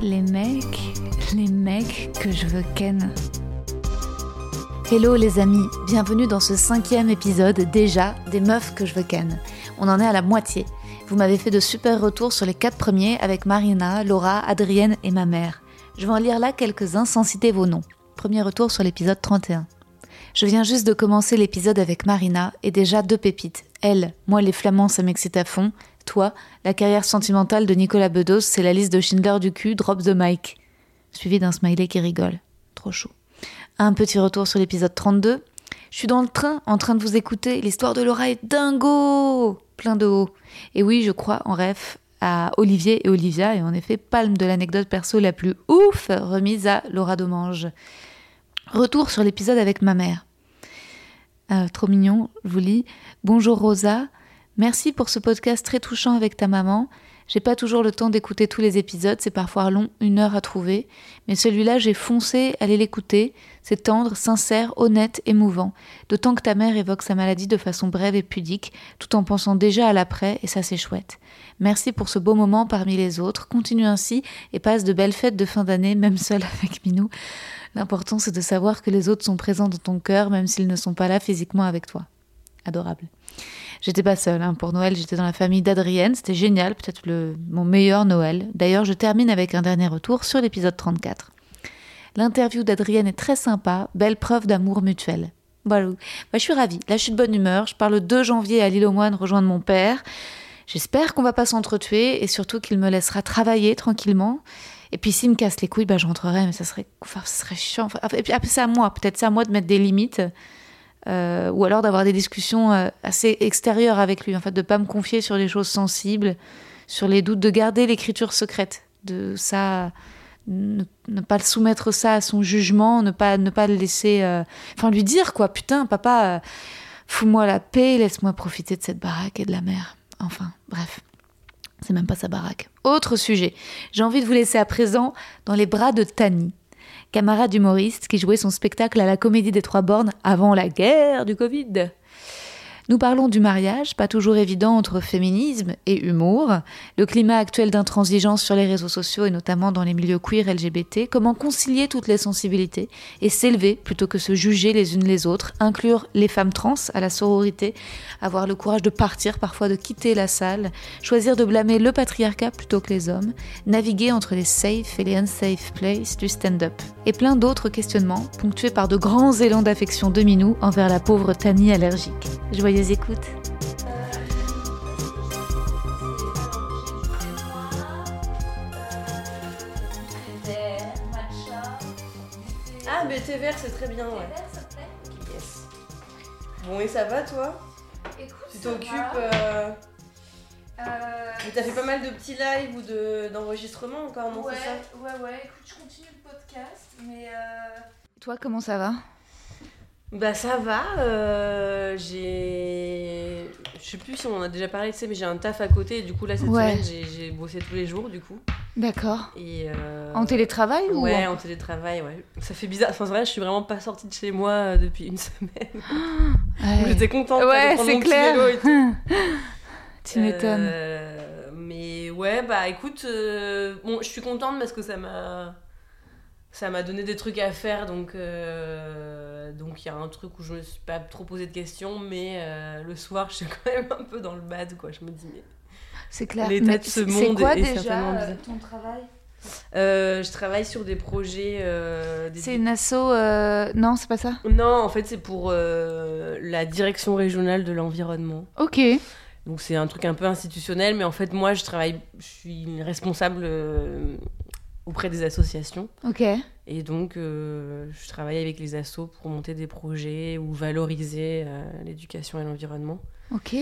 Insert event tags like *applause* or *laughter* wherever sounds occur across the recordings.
Les mecs, les mecs que je veux ken. Hello les amis, bienvenue dans ce cinquième épisode déjà des meufs que je veux ken. On en est à la moitié. Vous m'avez fait de super retours sur les quatre premiers avec Marina, Laura, Adrienne et ma mère. Je vais en lire là quelques-uns sans citer vos noms. Premier retour sur l'épisode 31. Je viens juste de commencer l'épisode avec Marina et déjà deux pépites. Elle, moi les flamands ça m'excite à fond. Toi, la carrière sentimentale de Nicolas Bedos, c'est la liste de Schindler du cul, drop the mic. Suivi d'un smiley qui rigole. Trop chaud. Un petit retour sur l'épisode 32. Je suis dans le train, en train de vous écouter. L'histoire de Laura est dingo Plein de hauts. Et oui, je crois en rêve à Olivier et Olivia, et en effet, palme de l'anecdote perso la plus ouf remise à Laura Domange. Retour sur l'épisode avec ma mère. Euh, trop mignon, je vous lis. Bonjour Rosa, Merci pour ce podcast très touchant avec ta maman. J'ai pas toujours le temps d'écouter tous les épisodes, c'est parfois long, une heure à trouver, mais celui-là j'ai foncé, aller l'écouter, c'est tendre, sincère, honnête, émouvant, d'autant que ta mère évoque sa maladie de façon brève et pudique, tout en pensant déjà à l'après, et ça c'est chouette. Merci pour ce beau moment parmi les autres, continue ainsi et passe de belles fêtes de fin d'année, même seule avec Minou. L'important c'est de savoir que les autres sont présents dans ton cœur, même s'ils ne sont pas là physiquement avec toi. Adorable. J'étais pas seule. Hein. Pour Noël, j'étais dans la famille d'Adrienne. C'était génial, peut-être mon meilleur Noël. D'ailleurs, je termine avec un dernier retour sur l'épisode 34. L'interview d'Adrienne est très sympa, belle preuve d'amour mutuel. Voilà. Moi, je suis ravie. Là, je suis de bonne humeur. Je pars le 2 janvier à l'île aux Moines rejoindre mon père. J'espère qu'on va pas s'entretuer et surtout qu'il me laissera travailler tranquillement. Et puis s'il me casse les couilles, bah, je rentrerai, mais ça serait, ça serait chiant. Et puis après, c'est à moi, peut-être c'est à moi de mettre des limites. Euh, ou alors d'avoir des discussions euh, assez extérieures avec lui, en fait, de pas me confier sur les choses sensibles, sur les doutes, de garder l'écriture secrète, de ça, ne, pas le soumettre ça à son jugement, ne pas ne pas le laisser, euh, enfin lui dire quoi, putain, papa, fous-moi la paix, laisse-moi profiter de cette baraque et de la mer. Enfin, bref. C'est même pas sa baraque. Autre sujet. J'ai envie de vous laisser à présent dans les bras de Tani camarade humoriste qui jouait son spectacle à la Comédie des Trois Bornes avant la guerre du Covid. Nous parlons du mariage, pas toujours évident entre féminisme et humour, le climat actuel d'intransigeance sur les réseaux sociaux et notamment dans les milieux queer LGBT, comment concilier toutes les sensibilités et s'élever plutôt que se juger les unes les autres, inclure les femmes trans à la sororité, avoir le courage de partir, parfois de quitter la salle, choisir de blâmer le patriarcat plutôt que les hommes, naviguer entre les safe et les unsafe places du stand-up, et plein d'autres questionnements ponctués par de grands élans d'affection de Minou envers la pauvre Tani allergique. Joyeuse écoute. Ah, mais thé vert, c'est très bien, ouais. Yes. Bon, et ça va, toi? Écoute, Tu t'occupes euh, Euh, mais T'as fait pas mal de petits lives ou de- d'enregistrements encore, non Ouais, c'est ça? ouais, ouais. Écoute, je continue le podcast, mais euh... Toi, comment ça va? Bah ça va, euh, j'ai... Je sais plus si on en a déjà parlé, tu sais, mais j'ai un taf à côté et du coup là cette Ouais. semaine j'ai- j'ai bossé tous les jours du coup. D'accord. Et euh, En télétravail ou Ouais, en- en télétravail, ouais. Ça fait bizarre, enfin c'est vrai, je suis vraiment pas sortie de chez moi euh, depuis une *laughs* semaine. *gasps* Ouais. J'étais contente Ouais, de prendre c'est mon petit clair. vélo et tout. *laughs* Tu m'étonnes. Mais ouais, bah écoute, bon, je suis contente parce que ça m'a ça m'a donné des trucs à faire, donc euh, donc il y a un truc où je me suis pas trop posé de questions, mais euh, le soir *laughs* je suis quand même un peu dans le bad, quoi. Je me dis, mais C'est clair. l'état Mais de ce monde quoi est déjà certainement euh, bizarre. ton travail? Euh, je travaille sur des projets. des- C'est une asso. Non, c'est pas ça? Non, en fait, c'est pour la direction régionale de l'environnement. Ok. Donc c'est un truc un peu institutionnel, mais en fait moi je travaille, je suis responsable euh, auprès des associations Ok. et donc euh, je travaille avec les assos pour monter des projets ou valoriser euh, l'éducation et l'environnement. Ok.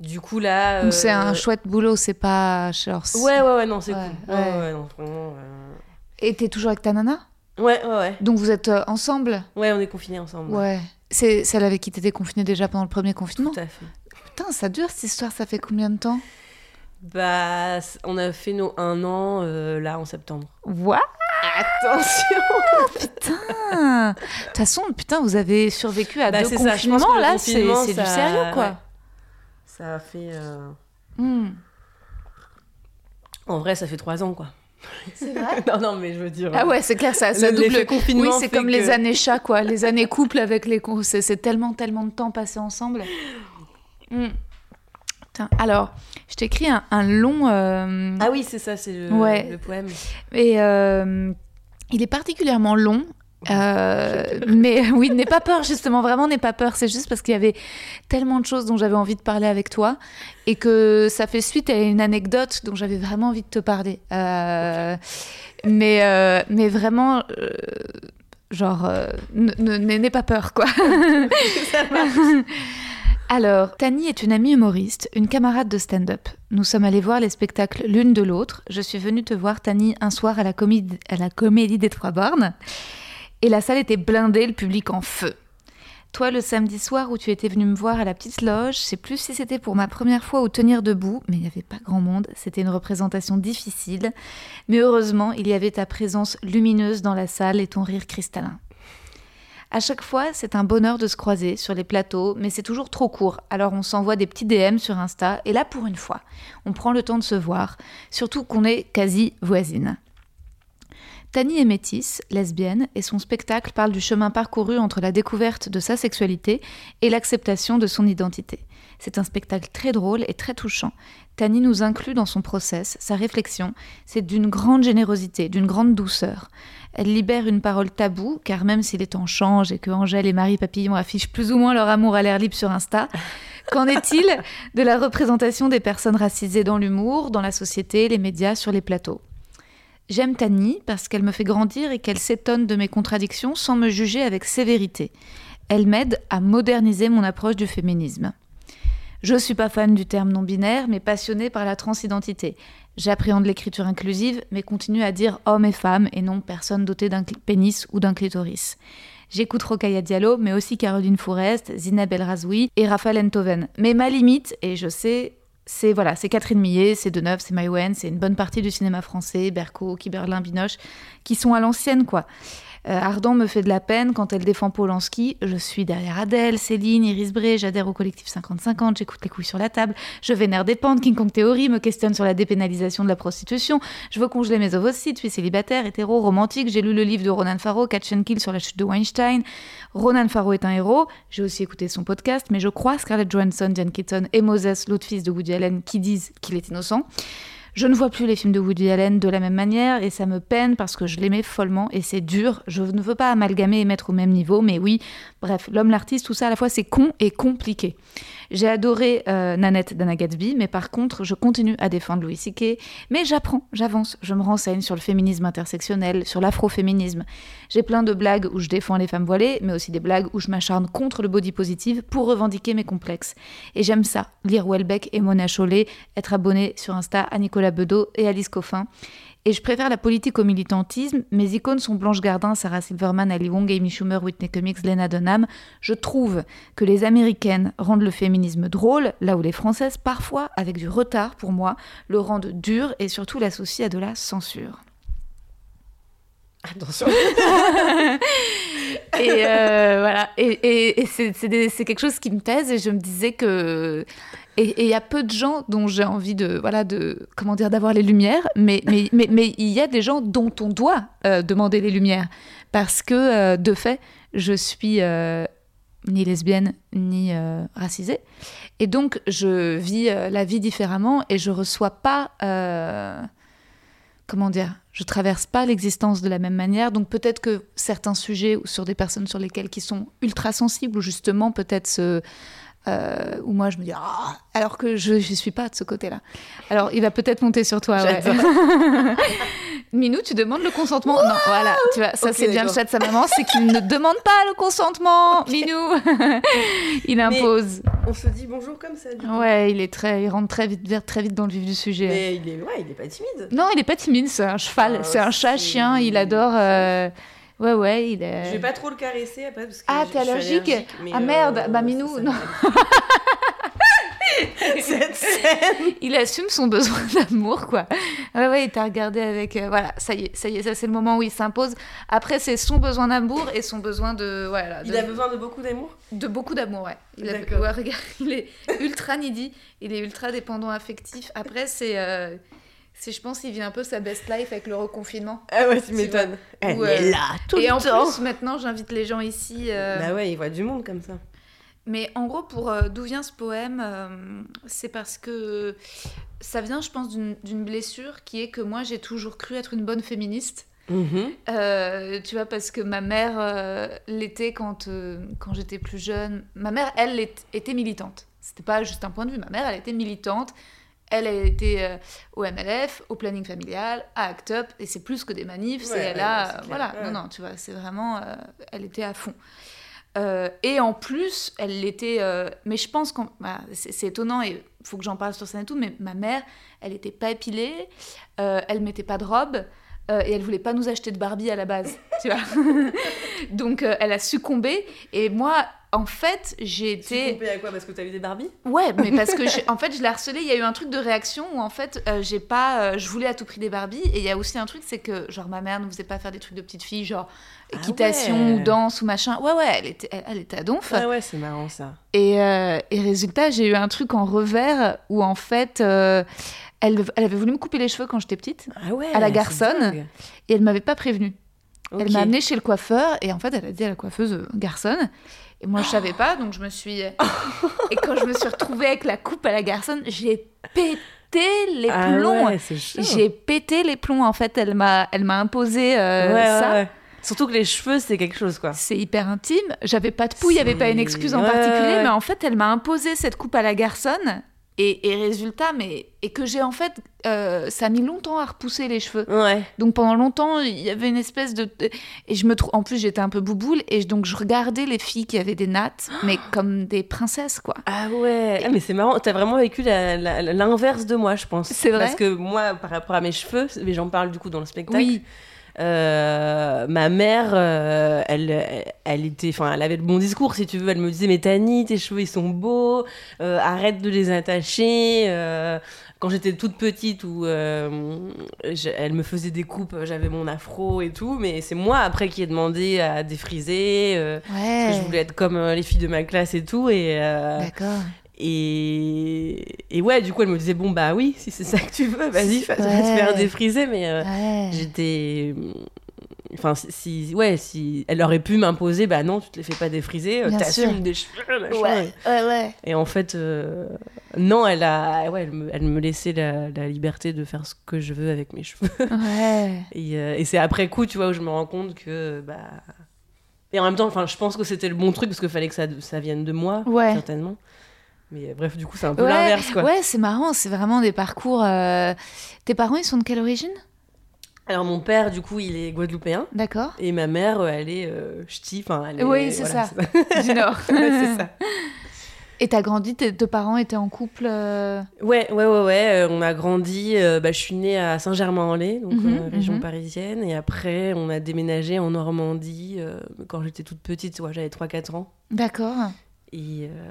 Du coup là, Donc c'est euh, un chouette boulot, c'est pas genre. Ouais ouais ouais non c'est Ouais, cool. Ouais, ouais. ouais, non, vraiment, Et t'es toujours avec ta nana? Ouais, ouais, ouais. Donc vous êtes ensemble? Ouais, on est confinés ensemble. Ouais. C'est celle avec qui t'étais confinée déjà pendant le premier confinement? Tout à fait. Putain, ça dure cette histoire, ça fait combien de temps? Bah, on a fait nos un an euh, là en septembre. What Attention *laughs* Putain De toute façon, putain, vous avez survécu à Bah, deux c'est ça, je pense confinements, que le là, c'est du ça- sérieux, quoi. ouais. Ça a fait. euh, Hmm. En vrai, ça fait trois ans, quoi. C'est vrai *laughs* non, non, mais je veux dire. Ah ouais, c'est clair, ça, ça le- double. confinement Oui, c'est comme les années chats, quoi. Les années couple avec les... c'est tellement, tellement de temps passé ensemble. *laughs* Hmm. Putain, Alors, je t'écris un, un long... euh, Ah oui, c'est ça, c'est le, Ouais. le poème. Et euh, il est particulièrement long. euh, mais *laughs* oui, n'aie pas peur, justement, vraiment, n'aie pas peur. C'est juste parce qu'il y avait tellement de choses dont j'avais envie de parler avec toi et que ça fait suite à une anecdote dont j'avais vraiment envie de te parler. Mais, mais vraiment, genre, euh, n'aie pas peur, quoi. *laughs* Ça marche. *laughs* Alors, Tani est une amie humoriste, une camarade de stand-up. Nous sommes allés voir les spectacles l'une de l'autre. Je suis venue te voir, Tani, un soir à la, comédie, à la Comédie des Trois Bornes. Et la salle était blindée, le public en feu. Toi, le samedi soir où tu étais venu me voir à la petite loge, je sais plus si c'était pour ma première fois au tenir debout, mais il n'y avait pas grand monde, c'était une représentation difficile. Mais heureusement, il y avait ta présence lumineuse dans la salle et ton rire cristallin. À chaque fois, c'est un bonheur de se croiser sur les plateaux, mais c'est toujours trop court. Alors on s'envoie des petits DM sur Insta, et là, pour une fois, on prend le temps de se voir, surtout qu'on est quasi voisines. Tani est métisse, lesbienne, et son spectacle parle du chemin parcouru entre la découverte de sa sexualité et l'acceptation de son identité. C'est un spectacle très drôle et très touchant. Tani nous inclut dans son process, sa réflexion, c'est d'une grande générosité, d'une grande douceur. Elle libère une parole taboue, car même si les temps changent et que Angèle et Marie Papillon affichent plus ou moins leur amour à l'air libre sur Insta, *laughs* qu'en est-il de la représentation des personnes racisées dans l'humour, dans la société, les médias, sur les plateaux? J'aime Tani parce qu'elle me fait grandir et qu'elle s'étonne de mes contradictions sans me juger avec sévérité. Elle m'aide à moderniser mon approche du féminisme. Je suis pas fan du terme non-binaire, mais passionnée par la transidentité. J'appréhende l'écriture inclusive, mais continue à dire homme et femme et non personne dotée d'un pénis ou d'un clitoris. J'écoute Rokhaya Diallo, mais aussi Caroline Fourest, Zineb El Razoui et Raphaël Enthoven. Mais ma limite, et je sais, c'est voilà, c'est Catherine Millet, c'est Deneuve, c'est Maïwen, c'est une bonne partie du cinéma français, Berco, Kiberlin, Binoche, qui sont à l'ancienne, quoi. Euh, Ardent me fait de la peine quand elle défend Polanski. Je suis derrière Adèle, Céline, Iris Bray, j'adhère au collectif 50-50, j'écoute les couilles sur la table, je vénère des pentes, King Kong Theory me questionne sur la dépénalisation de la prostitution, je veux congeler mes ovocytes, suis célibataire, hétéro, romantique, j'ai lu le livre de Ronan Farrow, Catch and Kill sur la chute de Weinstein. Ronan Farrow est un héros, j'ai aussi écouté son podcast, mais je crois Scarlett Johansson, Diane Keaton et Moses, l'autre fils de Woody Allen, qui disent qu'il est innocent. Je ne vois plus les films de Woody Allen de la même manière et ça me peine parce que je l'aimais follement et c'est dur. Je ne veux pas amalgamer et mettre au même niveau, mais oui, bref, l'homme, l'artiste, tout ça à la fois c'est con et compliqué. J'ai adoré euh, Nanette d'Anna Gatsby, mais par contre, je continue à défendre Louis C.K. Mais j'apprends, j'avance, je me renseigne sur le féminisme intersectionnel, sur l'afroféminisme. J'ai plein de blagues où je défends les femmes voilées, mais aussi des blagues où je m'acharne contre le body positive pour revendiquer mes complexes. Et j'aime ça, lire Welbeck et Mona Chollet, être abonné sur Insta à Nicolas Bedeau et Alice Coffin. Et je préfère la politique au militantisme. Mes icônes sont Blanche Gardin, Sarah Silverman, Ali Wong, Amy Schumer, Whitney Cummings, Lena Dunham. Je trouve que les Américaines rendent le féminisme drôle, là où les Françaises, parfois, avec du retard pour moi, le rendent dur et surtout l'associent à de la censure. Attention. *laughs* Et euh, voilà, et, et- et c'est quelque chose qui me taise et je me disais que et il y a peu de gens dont j'ai envie de voilà de comment dire d'avoir les lumières, mais mais mais mais il y a des gens dont on doit euh, demander les lumières parce que euh, de fait je suis euh, ni lesbienne ni racisée et donc je vis la vie différemment et je reçois pas comment dire, je traverse pas l'existence de la même manière. Donc peut-être que certains sujets ou sur des personnes sur lesquelles qui sont ultra sensibles ou justement peut-être se euh, où moi je me dis Ah alors que je ne suis pas de ce côté-là. Alors il va peut-être monter sur toi. Ouais. *laughs* Minou, tu demandes le consentement Non, voilà, tu vois, ça c'est bien le chat de sa maman, c'est qu'il ne demande pas le consentement, *laughs* Minou. *laughs* il impose. On se dit bonjour comme ça, du coup. Ouais, il est très, il rentre très vite, très vite dans le vif du sujet. Mais il est, ouais, il est pas timide. Non, il est pas timide, c'est un cheval, Ah, c'est un chat chien, il adore. euh, Ouais, ouais, il est. Je vais pas trop le caresser après parce que Ah, t'es allergique mais, Ah, merde, bah, Minou, non. *laughs* Cette scène. Il assume son besoin *laughs* d'amour, quoi. Ouais, ouais, il t'a regardé avec. euh, voilà, ça y est, ça y est, ça c'est le moment où il s'impose. Après, c'est son besoin d'amour et son besoin de. Voilà, Il a besoin de beaucoup d'amour? De beaucoup d'amour, ouais. Il, a- ouais, regarde, *laughs* il est ultra needy, il est ultra dépendant affectif. Après, c'est. euh, c'est, je pense, il vit un peu sa best life avec le reconfinement. Ah ouais, tu m'étonnes. Elle est là tout et le en temps. plus, maintenant, j'invite les gens ici. euh, Bah ouais, il voit du monde comme ça. Mais en gros, pour euh, d'où vient ce poème, euh, c'est parce que ça vient, je pense, d'une blessure qui est que moi, j'ai toujours cru être une bonne féministe. Mhm. Euh, tu vois, parce que ma mère euh, l'était quand, euh, quand j'étais plus jeune. Ma mère, elle, était militante. C'était pas juste un point de vue. Ma mère, elle était militante. Elle, elle était euh, au MLF, au planning familial, à ACT UP, et c'est plus que des manifs. c'est Ouais, elle ouais, a, clair, voilà, ouais. non, non, tu vois, c'est vraiment, euh, elle était à fond. Euh, et en plus, elle l'était. euh, mais je pense que c'est c'est étonnant et il faut que j'en parle sur scène et tout. Mais ma mère, elle était pas épilée, euh, elle mettait pas de robe euh, et elle voulait pas nous acheter de Barbie à la base, tu vois. *laughs* Donc euh, elle a succombé et moi, en fait, j'ai Tu été. compais à quoi Parce que t'as eu des Barbies Ouais, mais parce que *laughs* en fait, je l'ai harcelée. Il y a eu un truc de réaction où en fait, euh, j'ai pas, euh, je voulais à tout prix des Barbies. Et il y a aussi un truc, c'est que genre ma mère ne faisait pas faire des trucs de petite fille, genre Ah équitation ouais. ou danse ou machin. Ouais, ouais, elle était, elle, elle était à donf. Ouais, ouais, c'est marrant ça. Et, euh, et résultat, j'ai eu un truc en revers où en fait, euh, elle, elle avait voulu me couper les cheveux quand j'étais petite Ah ouais À la garçonne. et elle m'avait pas prévenue. Elle Ok. m'a amenée chez le coiffeur et en fait, elle a dit à la coiffeuse garçonne. Et moi, je savais pas, donc je me suis. et quand je me suis retrouvée avec la coupe à la garçonne, j'ai pété les Ah plombs. ouais. J'ai pété les plombs. En fait, elle m'a, elle m'a imposé euh, Ouais, ça. ouais. Surtout que les cheveux, c'est quelque chose, quoi. C'est hyper intime. J'avais pas de pouille, il n'y avait pas une excuse en particulier, mais en fait, elle m'a imposé cette coupe à la garçonne. Et, et résultat, mais et que j'ai en fait, euh, ça a mis longtemps à repousser les cheveux. Ouais. Donc pendant longtemps, il y avait une espèce de et je me trouve en plus j'étais un peu bouboule et donc je regardais les filles qui avaient des nattes, *gasps* mais comme des princesses quoi. Ah ouais. Ah, mais c'est marrant. T'as vraiment vécu l'inverse de moi, je pense. C'est vrai Parce que moi, par rapport à mes cheveux, mais j'en parle du coup dans le spectacle. Oui. Euh, ma mère, euh, elle, elle, était, enfin, elle avait le bon discours, si tu veux. Elle me disait, mais Tani, tes cheveux, ils sont beaux, euh, arrête de les attacher. quand j'étais toute petite, où je- elle me faisait des coupes, j'avais mon afro et tout, mais c'est moi après qui ai demandé à défriser. parce que je voulais être comme les filles de ma classe et tout, et. Et, et ouais, du coup, elle me disait, bon, bah oui, si c'est ça que tu veux, vas-y, fais- va te faire défriser, mais. euh, Ouais. J'étais. Enfin, si, Ouais, si elle aurait pu m'imposer, bah non, tu te les fais pas défriser, euh, t'assumes des cheveux, machin. Ouais, ouais, ouais. Et en fait, euh, non, elle a. Ouais, elle me, elle me laissait la, la liberté de faire ce que je veux avec mes cheveux. Ouais. *laughs* Et, euh, et c'est après coup, tu vois, où je me rends compte que. Bah. Et en même temps, enfin, je pense que c'était le bon truc parce qu'il fallait que ça, ça vienne de moi, Ouais. certainement. Mais bref, du coup, c'est un peu Ouais, l'inverse, quoi. ouais, c'est marrant, c'est vraiment des parcours. euh, Tes parents, ils sont de quelle origine? Alors, mon père, du coup, il est guadeloupéen. D'accord. Et ma mère, euh, elle est euh, ch'ti, enfin, elle est. Oui, c'est voilà, ça. Du Nord. *laughs* C'est ça. Et t'as grandi, tes deux parents étaient en couple euh, Ouais, ouais, ouais, ouais. euh, on a grandi. euh, bah, je suis née à Saint-Germain-en-Laye, donc Mhm, euh, région mhm. parisienne. Et après, on a déménagé en Normandie euh, quand j'étais toute petite. Ouais, J'avais 3-4 ans. D'accord. Et, euh,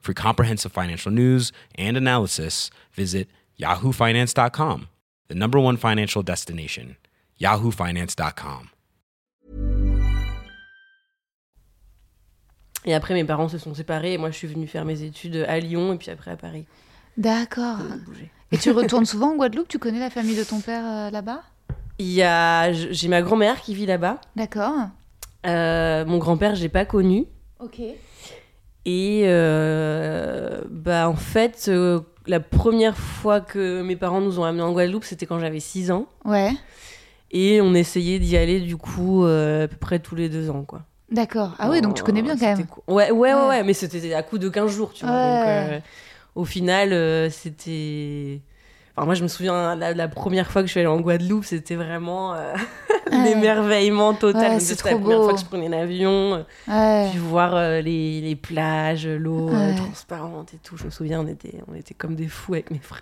For comprehensive financial news and analysis, visit yahoofinance.com, the number one financial destination, yahoofinance.com. Et après, mes parents se sont séparés et moi, je suis venue faire mes études à Lyon et puis après à Paris. D'accord. Et tu retournes souvent en Guadeloupe? Tu connais la famille de ton père euh, là-bas? Il y a, j'ai ma grand-mère qui vit là-bas. D'accord. Euh, mon grand-père, j'ai pas connu. Ok. Et euh, bah en fait, euh, la première fois que mes parents nous ont amenés en Guadeloupe, c'était quand j'avais 6 ans. Ouais. Et on essayait d'y aller du coup euh, à peu près tous les deux ans, quoi. D'accord. Ah oui, donc tu connais bien quand même. Ouais, ouais, ouais, Ouais. ouais, mais c'était à coup de 15 jours, tu vois. Donc, euh, au final, c'était. Enfin, moi, je me souviens, la, la première fois que je suis allée en Guadeloupe, c'était vraiment euh, *laughs* Ouais. l'émerveillement total. Ouais, c'était la trop première beau. fois que je prenais l'avion, euh, Ouais. puis voir euh, les, les plages, l'eau euh, transparente et tout. Je me souviens, on était, on était comme des fous avec mes frères.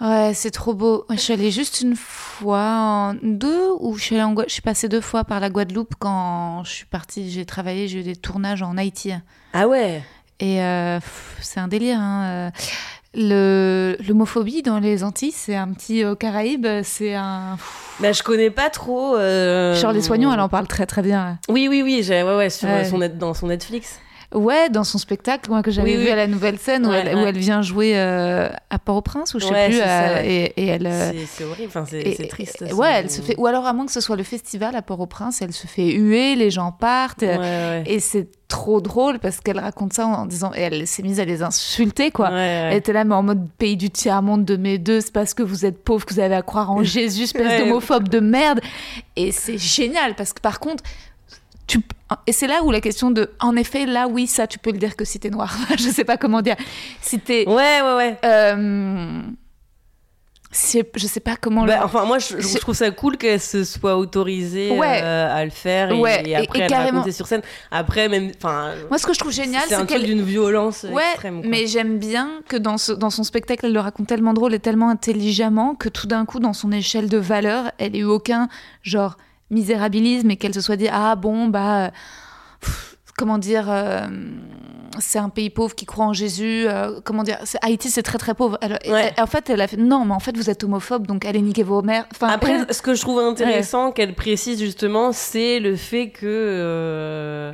Ouais, c'est trop beau. Je suis allée juste une fois, en deux, ou je suis, allée en je suis passée deux fois par la Guadeloupe quand je suis partie, j'ai travaillé, j'ai eu des tournages en Haïti. Ah ouais? Et euh, c'est un délire. Hein. Le- L'homophobie dans les Antilles, c'est un petit euh, Caraïbes, c'est un. bah, Je connais pas trop. euh, Charles Soignons, elle en parle très très bien. Oui, oui, oui, ouais, ouais, sur Ouais. son, net- dans son Netflix. Ouais, dans son spectacle moi, que j'avais Oui, vu oui. à la nouvelle scène où, Ouais, elle, où ouais. elle vient jouer euh, à Port-au-Prince ou je sais Ouais, plus et, et elle euh, C'est- horrible, enfin, c'est triste. et- c'est- ouais elle se fait ou alors à moins que ce soit le festival à Port-au-Prince elle se fait huer les gens partent et c'est trop drôle parce qu'elle raconte ça en disant et elle s'est mise à les insulter quoi Ouais, ouais. Elle était là, mais en mode pays du tiers-monde de mes deux, c'est parce que vous êtes pauvre que vous avez à croire en *laughs* Jésus, espèce Ouais. d'homophobe de merde. Et c'est génial, parce que par contre, tu... et c'est là où la question de, en effet, là, oui, ça, tu peux le dire que si t'es noir. *laughs* je sais pas comment dire. Si t'es. Ouais, ouais, ouais. Euh... si- je sais pas comment. Bah, le- enfin, moi, je, trouve ça cool qu'elle se soit autorisée Ouais. euh, à le faire et, Ouais, et après et elle carrément. raconter sur scène. Après, même, enfin, Moi, ce que je trouve génial, c'est un truc d'une violence Ouais, extrême. quoi. mais j'aime bien que dans, ce- dans son spectacle, elle le raconte tellement drôle et tellement intelligemment que tout d'un coup, dans son échelle de valeur, elle ait eu aucun genre misérabilisme et qu'elle se soit dit ah bon bah euh, pff, comment dire euh, c'est un pays pauvre qui croit en Jésus euh, comment dire c'est- Haïti c'est très très pauvre Elle- Ouais. et- en fait elle a fait non mais en fait vous êtes homophobe donc allez niquer vos mères enfin Après, ce que je trouve intéressant qu'elle précise justement, c'est le fait que. euh,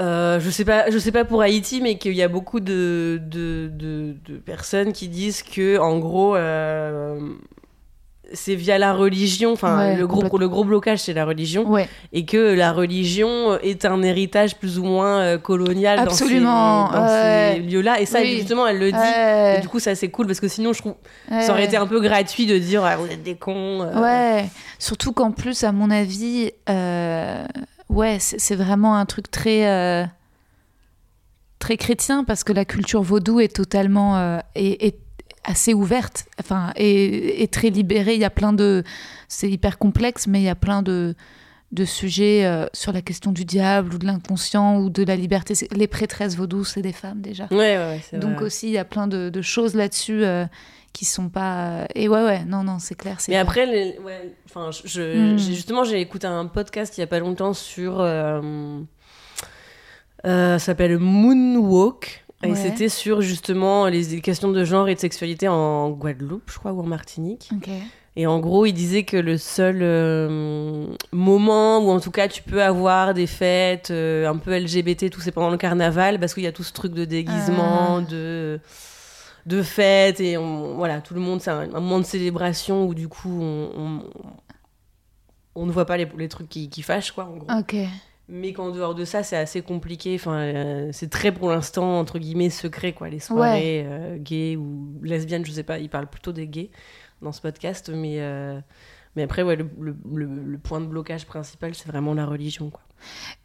euh, je sais pas, je sais pas pour Haïti, mais qu'il y a beaucoup de, de, de, de personnes qui disent que, en gros, euh, c'est via la religion. Enfin, Ouais, le gros, le gros blocage, c'est la religion, ouais et que la religion est un héritage plus ou moins euh, colonial Absolument, dans ces, lieux-là. Et ça, Oui. justement, elle le dit. Et du coup, ça c'est cool parce que sinon, je trouve, ça aurait été un peu gratuit de dire ah, vous êtes des cons. euh. Ouais, surtout qu'en plus, à mon avis, euh, ouais, c'est vraiment un truc très, très chrétien parce que la culture vaudou est totalement est, est assez ouverte, enfin, et, et très libérée. Il y a plein de, c'est hyper complexe, mais il y a plein de de sujets euh, sur la question du diable ou de l'inconscient ou de la liberté. Les prêtresses vaudou, c'est des femmes déjà. Ouais, ouais, ouais, c'est Donc vrai. aussi, il y a plein de, de choses là-dessus euh, qui sont pas. Et ouais, ouais, non, non, c'est clair. c'est Mais clair. après, les- ouais, enfin, je, Hmm. justement, j'ai écouté un podcast il y a pas longtemps sur. Euh, euh, ça s'appelle Moonwalk. Et Ouais. c'était sur justement les questions de genre et de sexualité en Guadeloupe, je crois, ou en Martinique. Et en gros, il disait que le seul euh, moment où en tout cas tu peux avoir des fêtes euh, un peu LGBT, tout c'est pendant le carnaval, parce qu'il y a tout ce truc de déguisement, Ah. de de fêtes et on- voilà, tout le monde, c'est un, un moment de célébration où du coup on, on, on ne voit pas les, les trucs qui, qui fâchent quoi. En gros. Ok. Mais qu'en dehors de ça, c'est assez compliqué. Enfin, euh, c'est très pour l'instant entre guillemets secret quoi, les soirées euh, gays ou lesbiennes, je sais pas. Il parle plutôt des gays dans ce podcast, mais euh, mais après ouais, le, le, le- le point de blocage principal, c'est vraiment la religion quoi.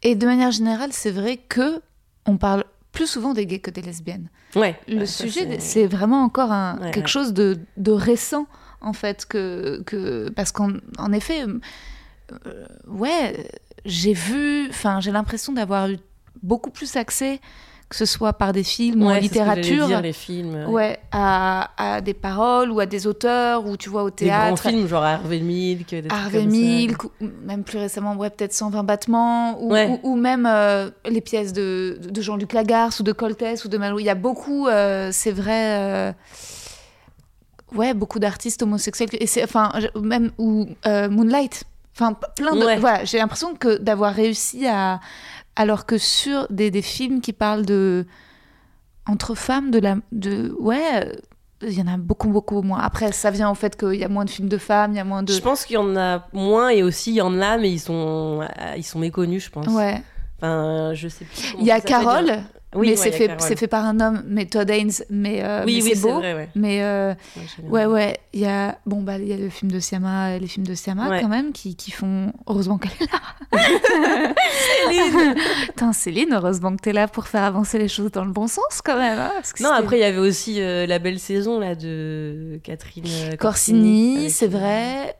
Et de manière générale, c'est vrai que on parle plus souvent des gays que des lesbiennes. Ouais. Le ça, sujet, c'est vraiment encore un, Ouais, quelque ouais. chose de, de récent, en fait, que, que parce qu'en en effet, ouais, j'ai vu, enfin, j'ai l'impression d'avoir eu beaucoup plus accès, que ce soit par des films ou en littérature, dire, les films. ouais. ouais, à, à des paroles ou à des auteurs, ou tu vois, au Des grands théâtre. films genre Harvey Milk, des Harvey. Milk, ou même plus récemment, ouais, peut-être 120 battements, ou, Ouais. ou, ou même euh, les pièces de, de Jean-Luc Lagarce, ou de Coltès, ou de Malou. Il y a beaucoup, euh, c'est vrai, euh, ouais, beaucoup d'artistes homosexuels, et c'est, enfin, même, ou Moonlight, enfin, plein de, Ouais. voilà, j'ai l'impression que d'avoir réussi à, Alors que sur des, des films qui parlent de entre femmes, de la, de ouais, euh, il y en a beaucoup beaucoup moins. Après, ça vient au fait qu'il y a moins de films de femmes, il y a moins de. Je pense qu'il y en a moins et aussi il y en a, mais ils sont, euh, ils sont méconnus, je pense. Ouais. Enfin, je sais plus. Il y a. Carole, Oui, mais ouais, c'est fait, c'est fait par un homme, mais Todd Haynes, mais, euh, Oui, mais oui, c'est beau. vrai, ouais. Mais euh, Ouais, ouais, il y a bon bah il y a le film de Siama, et les films de Siama Ouais. quand même qui, qui font heureusement qu'elle est là. Céline *laughs* Putain Céline, heureusement que t'es là pour faire avancer les choses dans le bon sens quand même. hein, parce que Non, après, il y avait aussi euh, la belle saison là de Catherine euh, Corsini, c'est euh, vrai.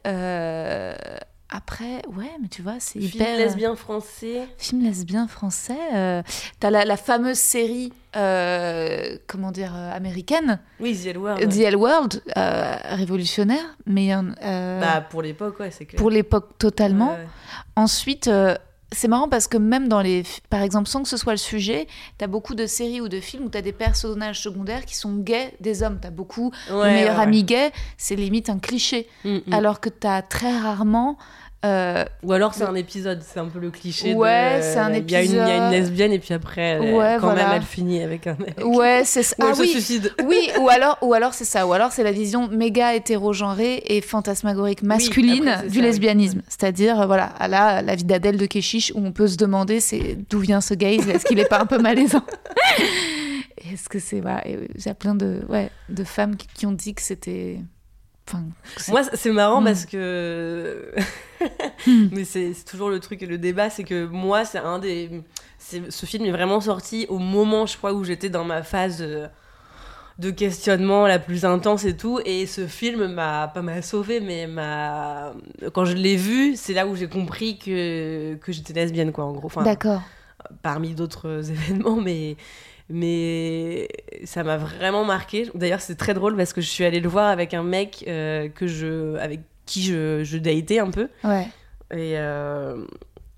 Euh, Après, ouais, mais tu vois, c'est Film hyper. lesbien français. Film lesbien français. euh, T'as la, la fameuse série, euh, comment dire, euh, américaine, Oui, The L Word. The L World, euh, révolutionnaire, mais euh, Bah, pour l'époque, ouais, c'est clair. pour l'époque totalement. Ouais, ouais. Ensuite, euh, c'est marrant parce que même dans les. Par exemple, sans que ce soit le sujet, t'as beaucoup de séries ou de films où t'as des personnages secondaires qui sont gays des hommes. T'as beaucoup. Ouais, le meilleur ouais, ami gay, c'est limite un cliché. Mm, mm. Alors que t'as très rarement. Euh, Ou alors c'est un épisode, c'est un peu le cliché. Ouais, euh, c'est un Il y, a une- il y a une épisode. lesbienne et puis après, elle- Ouais, quand voilà. même, elle finit avec un mec. ouais, c'est ça. *laughs* Ou elle Ah se suicide. oui, ou *laughs* alors, ou alors c'est ça, ou alors c'est la vision méga hétérogenrée et fantasmagorique masculine après, du ça, oui. lesbianisme. C'est-à-dire, euh, voilà, à la, la vie d'Adèle de Keshish, où on peut se demander c'est d'où vient ce gaze, est-ce qu'il est pas un peu malaisant? *laughs* Est-ce que c'est voilà, euh, il y a plein de ouais de femmes qui, qui ont dit que c'était, enfin, Moi, c'est marrant Mm. parce que. *laughs* Mm. Mais c'est toujours le truc et le débat, c'est que moi, c'est un des. Ce film est vraiment sorti au moment, je crois, où j'étais dans ma phase de questionnement la plus intense et tout. Et ce film m'a. Pas m'a sauvé, mais m'a. Quand je l'ai vu, c'est là où j'ai compris que, que j'étais lesbienne, quoi, en gros. Enfin, d'accord. parmi d'autres événements, mais, mais ça m'a vraiment marqué. D'ailleurs, c'est très drôle parce que je suis allée le voir avec un mec euh, que je, avec qui je, je datais un peu. Ouais. Et, euh,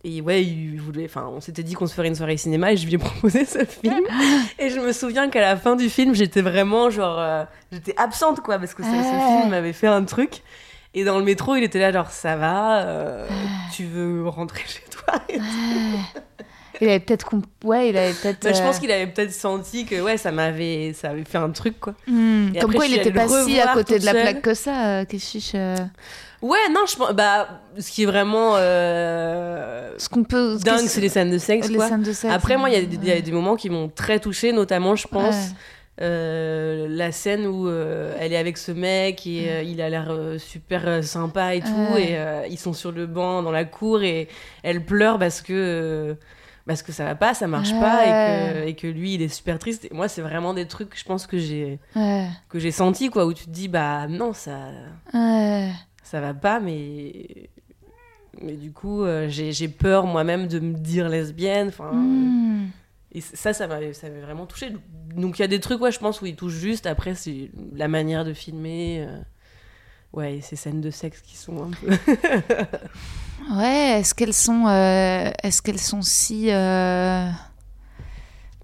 et ouais, il voulait, enfin, on s'était dit qu'on se ferait une soirée cinéma et je lui ai *laughs* proposé ce film. *laughs* et je me souviens qu'à la fin du film, j'étais vraiment genre, euh, j'étais absente quoi, parce que ce, ce Ouais. film m'avait fait un truc. Et dans le métro, il était là genre, ça va, euh, tu veux rentrer chez toi et Ouais. *laughs* Il avait peut-être comp- ouais, il avait peut-être. Bah, je pense euh, qu'il avait peut-être senti que ouais, ça m'avait ça avait fait un truc quoi. hmm, comme après, quoi il était pas si à côté de la seule. plaque que ça, Keshish. euh. Ouais, non, je pense bah ce qui est vraiment euh, Ce qu'on peut. dingue, qu'est-ce- c'est les scènes de sexe les quoi. scènes de sexe. Après moi, il y, a des- il y a ouais. des moments qui m'ont très touchée, notamment je pense Ouais. euh, la scène où euh, elle est avec ce mec et euh, il a l'air super sympa et tout Ouais. et ils sont sur le banc dans la cour et elle pleure parce que parce que ça va pas, ça marche pas et que, et que lui il est super triste. Et moi c'est vraiment des trucs je pense que j'ai Ouais. que j'ai senti quoi où tu te dis bah non ça Ouais. ça va pas mais mais du coup euh, j'ai peur moi-même de me dire lesbienne enfin Hmm. et ça ça m'avait vraiment touché donc il y a des trucs ouais je pense où il touche juste après c'est la manière de filmer euh, ouais et ces scènes de sexe qui sont un peu *laughs* Ouais, est-ce qu'elles sont, euh, est-ce qu'elles sont si, euh,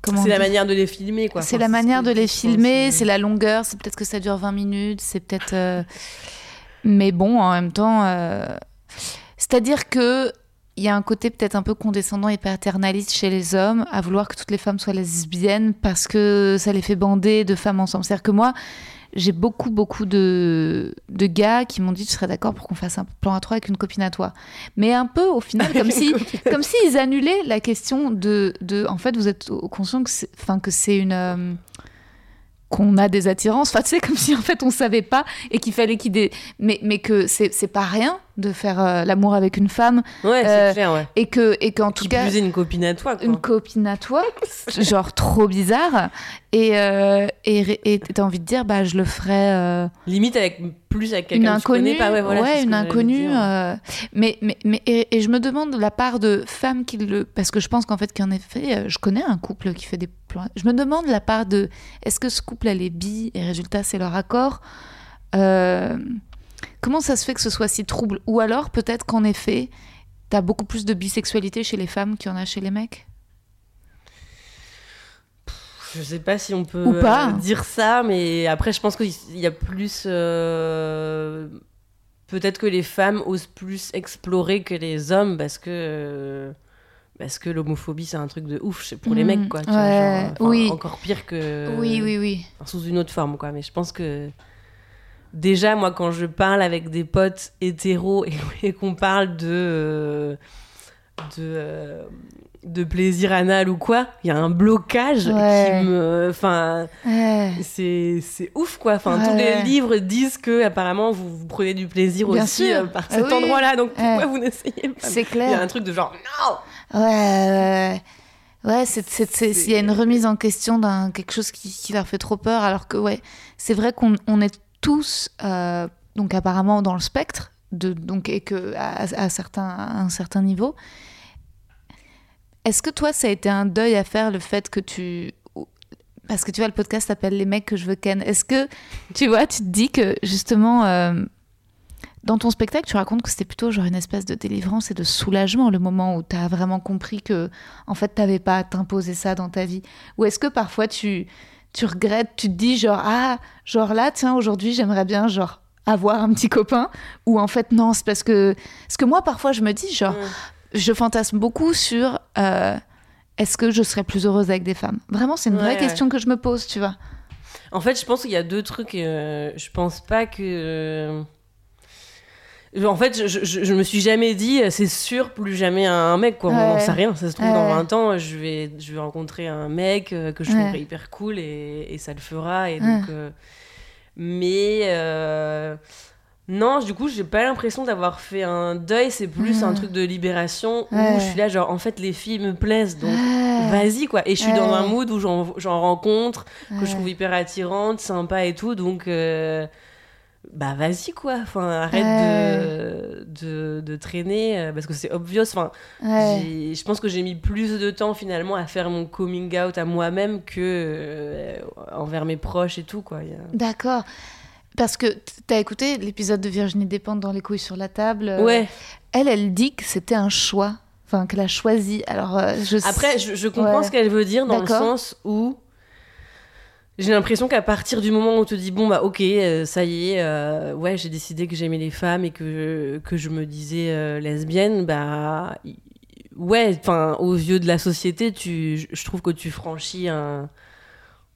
c'est la manière de les filmer quoi C'est Enfin, la manière de les filmer, c'est la longueur, c'est peut-être que ça dure 20 minutes, c'est peut-être. euh, Mais bon, en même temps, euh, c'est-à-dire que il y a un côté peut-être un peu condescendant et paternaliste chez les hommes à vouloir que toutes les femmes soient lesbiennes parce que ça les fait bander de femmes ensemble. C'est-à-dire que moi, j'ai beaucoup, beaucoup de, de gars qui m'ont dit tu serais d'accord pour qu'on fasse un plan à trois avec une copine à toi? Mais un peu au final, comme si, comme s'ils annulaient la question de, de. En fait, vous êtes conscient que c'est, enfin, que c'est une. euh, qu'on a des attirances. Enfin, tu sais, comme si en fait on savait pas et qu'il fallait qu'il dé... mais, mais que c'est, c'est pas rien de faire euh, l'amour avec une femme ouais euh, c'est clair ouais et que et qu'en tout cas une copine à toi quoi une copine à toi, *laughs* genre trop bizarre et euh, et t'as envie de dire bah je le ferais. euh, limite avec plus avec quelqu'un que tu connais inconnue, pas ouais, voilà, ce une inconnue. euh, mais mais, mais et, et je me demande de la part de femmes qui le, parce que je pense qu'en fait qu'en effet, euh, je connais un couple qui fait des plans. Je me demande de la part de, est-ce que ce couple elle est bi et résultat c'est leur accord. Euh, comment ça se fait que ce soit si trouble? Ou alors peut-être qu'en effet, t'as beaucoup plus de bisexualité chez les femmes qu'il y en a chez les mecs? Je sais pas si on peut Ou pas. euh, dire ça, mais après, je pense qu'il y a plus. euh, Peut-être que les femmes osent plus explorer que les hommes parce que. euh, parce que l'homophobie c'est un truc de ouf c'est pour les Mm. mecs quoi tu vois, Ouais, genre, enfin, oui. encore pire que Oui, oui, oui. sous une autre forme quoi mais je pense que déjà moi quand je parle avec des potes hétéros et, *laughs* et qu'on parle de euh, de euh, de plaisir anal ou quoi il y a un blocage Ouais. qui me enfin Ouais. c'est c'est ouf quoi enfin tous les livres disent que apparemment vous, vous prenez du plaisir Bien aussi euh, par Ah cet oui. endroit là donc pourquoi vous n'essayez pas C'est il y a clair. un truc de genre non Ouais, ouais, il y a une remise en question d'un quelque chose qui, qui leur fait trop peur, alors que ouais, c'est vrai qu'on on est tous, euh, donc apparemment dans le spectre, de, donc et que à, certains, un certain niveau. Est-ce que toi, ça a été un deuil à faire le fait que tu parce que tu vois, le podcast s'appelle Les mecs que je veux ken. Est-ce que, tu vois, tu te dis que justement, euh, dans ton spectacle, tu racontes que c'était plutôt genre une espèce de délivrance et de soulagement, le moment où tu as vraiment compris que, en fait, t'avais pas à t'imposer ça dans ta vie Ou est-ce que parfois tu, tu regrettes, tu te dis genre, ah, genre là, tiens, aujourd'hui, j'aimerais bien, genre, avoir un petit copain Ou en fait, non, c'est parce que. Parce que moi, parfois, je me dis, genre, Mm. je fantasme beaucoup sur. euh, est-ce que je serais plus heureuse avec des femmes? Vraiment, c'est une vraie ouais. question que je me pose, tu vois. En fait, je pense qu'il y a deux trucs. euh, je pense pas que. Euh, En fait, je, je, je me suis jamais dit, euh, c'est sûr, plus jamais un mec, quoi. On n'en sait rien. Ça se trouve, dans Ouais. 20 ans, je vais, je vais rencontrer un mec euh, que je Ouais. trouverais hyper cool et, et ça le fera. Et donc, euh, Mais. euh, Non, du coup, j'ai pas l'impression d'avoir fait un deuil. C'est plus un truc de libération où je suis là, genre, en fait, les filles me plaisent. Donc, vas-y, quoi. Et je suis dans un mood où j'en rencontre que je trouve hyper attirante, sympa et tout. Donc, euh, bah vas-y quoi. Enfin, arrête de, de, de traîner euh, parce que c'est obvious. Enfin, Ouais. je pense que j'ai mis plus de temps finalement à faire mon coming out à moi-même que euh, envers mes proches et tout quoi. D'accord. Parce que t- t'as écouté l'épisode de Virginie Despentes dans Les couilles sur la table. euh, Ouais. Elle, elle dit que c'était un choix. Enfin, qu'elle a choisi. Alors, je Après, je, je comprends Ouais. ce qu'elle veut dire dans le sens où j'ai l'impression qu'à partir du moment où on te dit bon bah ok euh, ça y est euh, ouais j'ai décidé que j'aimais les femmes et que que je me disais euh, lesbienne bah ouais enfin aux yeux de la société tu je- trouve que tu franchis un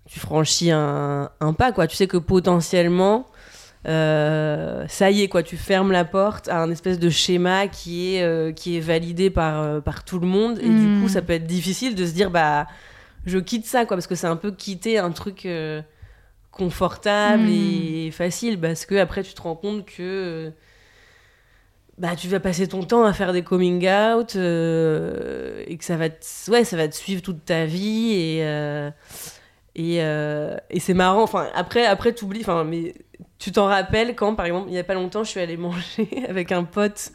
tu franchis un, un pas quoi. Tu sais que potentiellement ça y est quoi tu fermes la porte à un espèce de schéma qui est qui est validé par par tout le monde et du coup ça peut être difficile de se dire bah je quitte ça quoi parce que c'est un peu quitter un truc euh, confortable Mm. et facile parce que après tu te rends compte que euh, bah tu vas passer ton temps à faire des coming out euh, et que ça va te, ouais ça va te suivre toute ta vie et euh, et, euh, et c'est marrant enfin après après t'oublies enfin mais tu t'en rappelles quand par exemple il y a pas longtemps je suis allée manger *laughs* avec un pote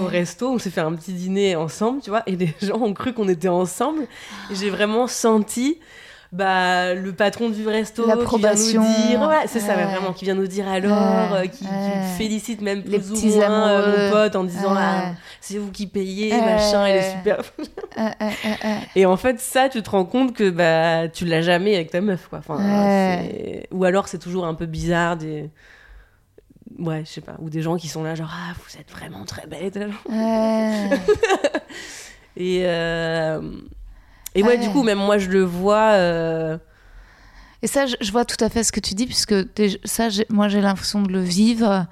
au resto on s'est fait un petit dîner ensemble tu vois et les *laughs* gens ont cru qu'on était ensemble. J'ai vraiment senti bah, le patron du resto qui vient nous dire ouais, c'est ça Ouais. ouais, vraiment qui vient nous dire alors Ouais, euh, qui, félicite même Les plus petits ou moins euh, amoureux. mon pote en disant ah, c'est vous qui payez machin elle est super. *laughs* Et en fait ça tu te rends compte que bah tu l'as jamais avec ta meuf quoi. Enfin, ou alors c'est toujours un peu bizarre des ouais je sais pas ou des gens qui sont là genre ah vous êtes vraiment très bête Ouais. *laughs* et euh, et ouais, Ouais. du coup même moi je le vois euh, Et ça, je, vois tout à fait ce que tu dis, puisque ça, moi, j'ai l'impression de le vivre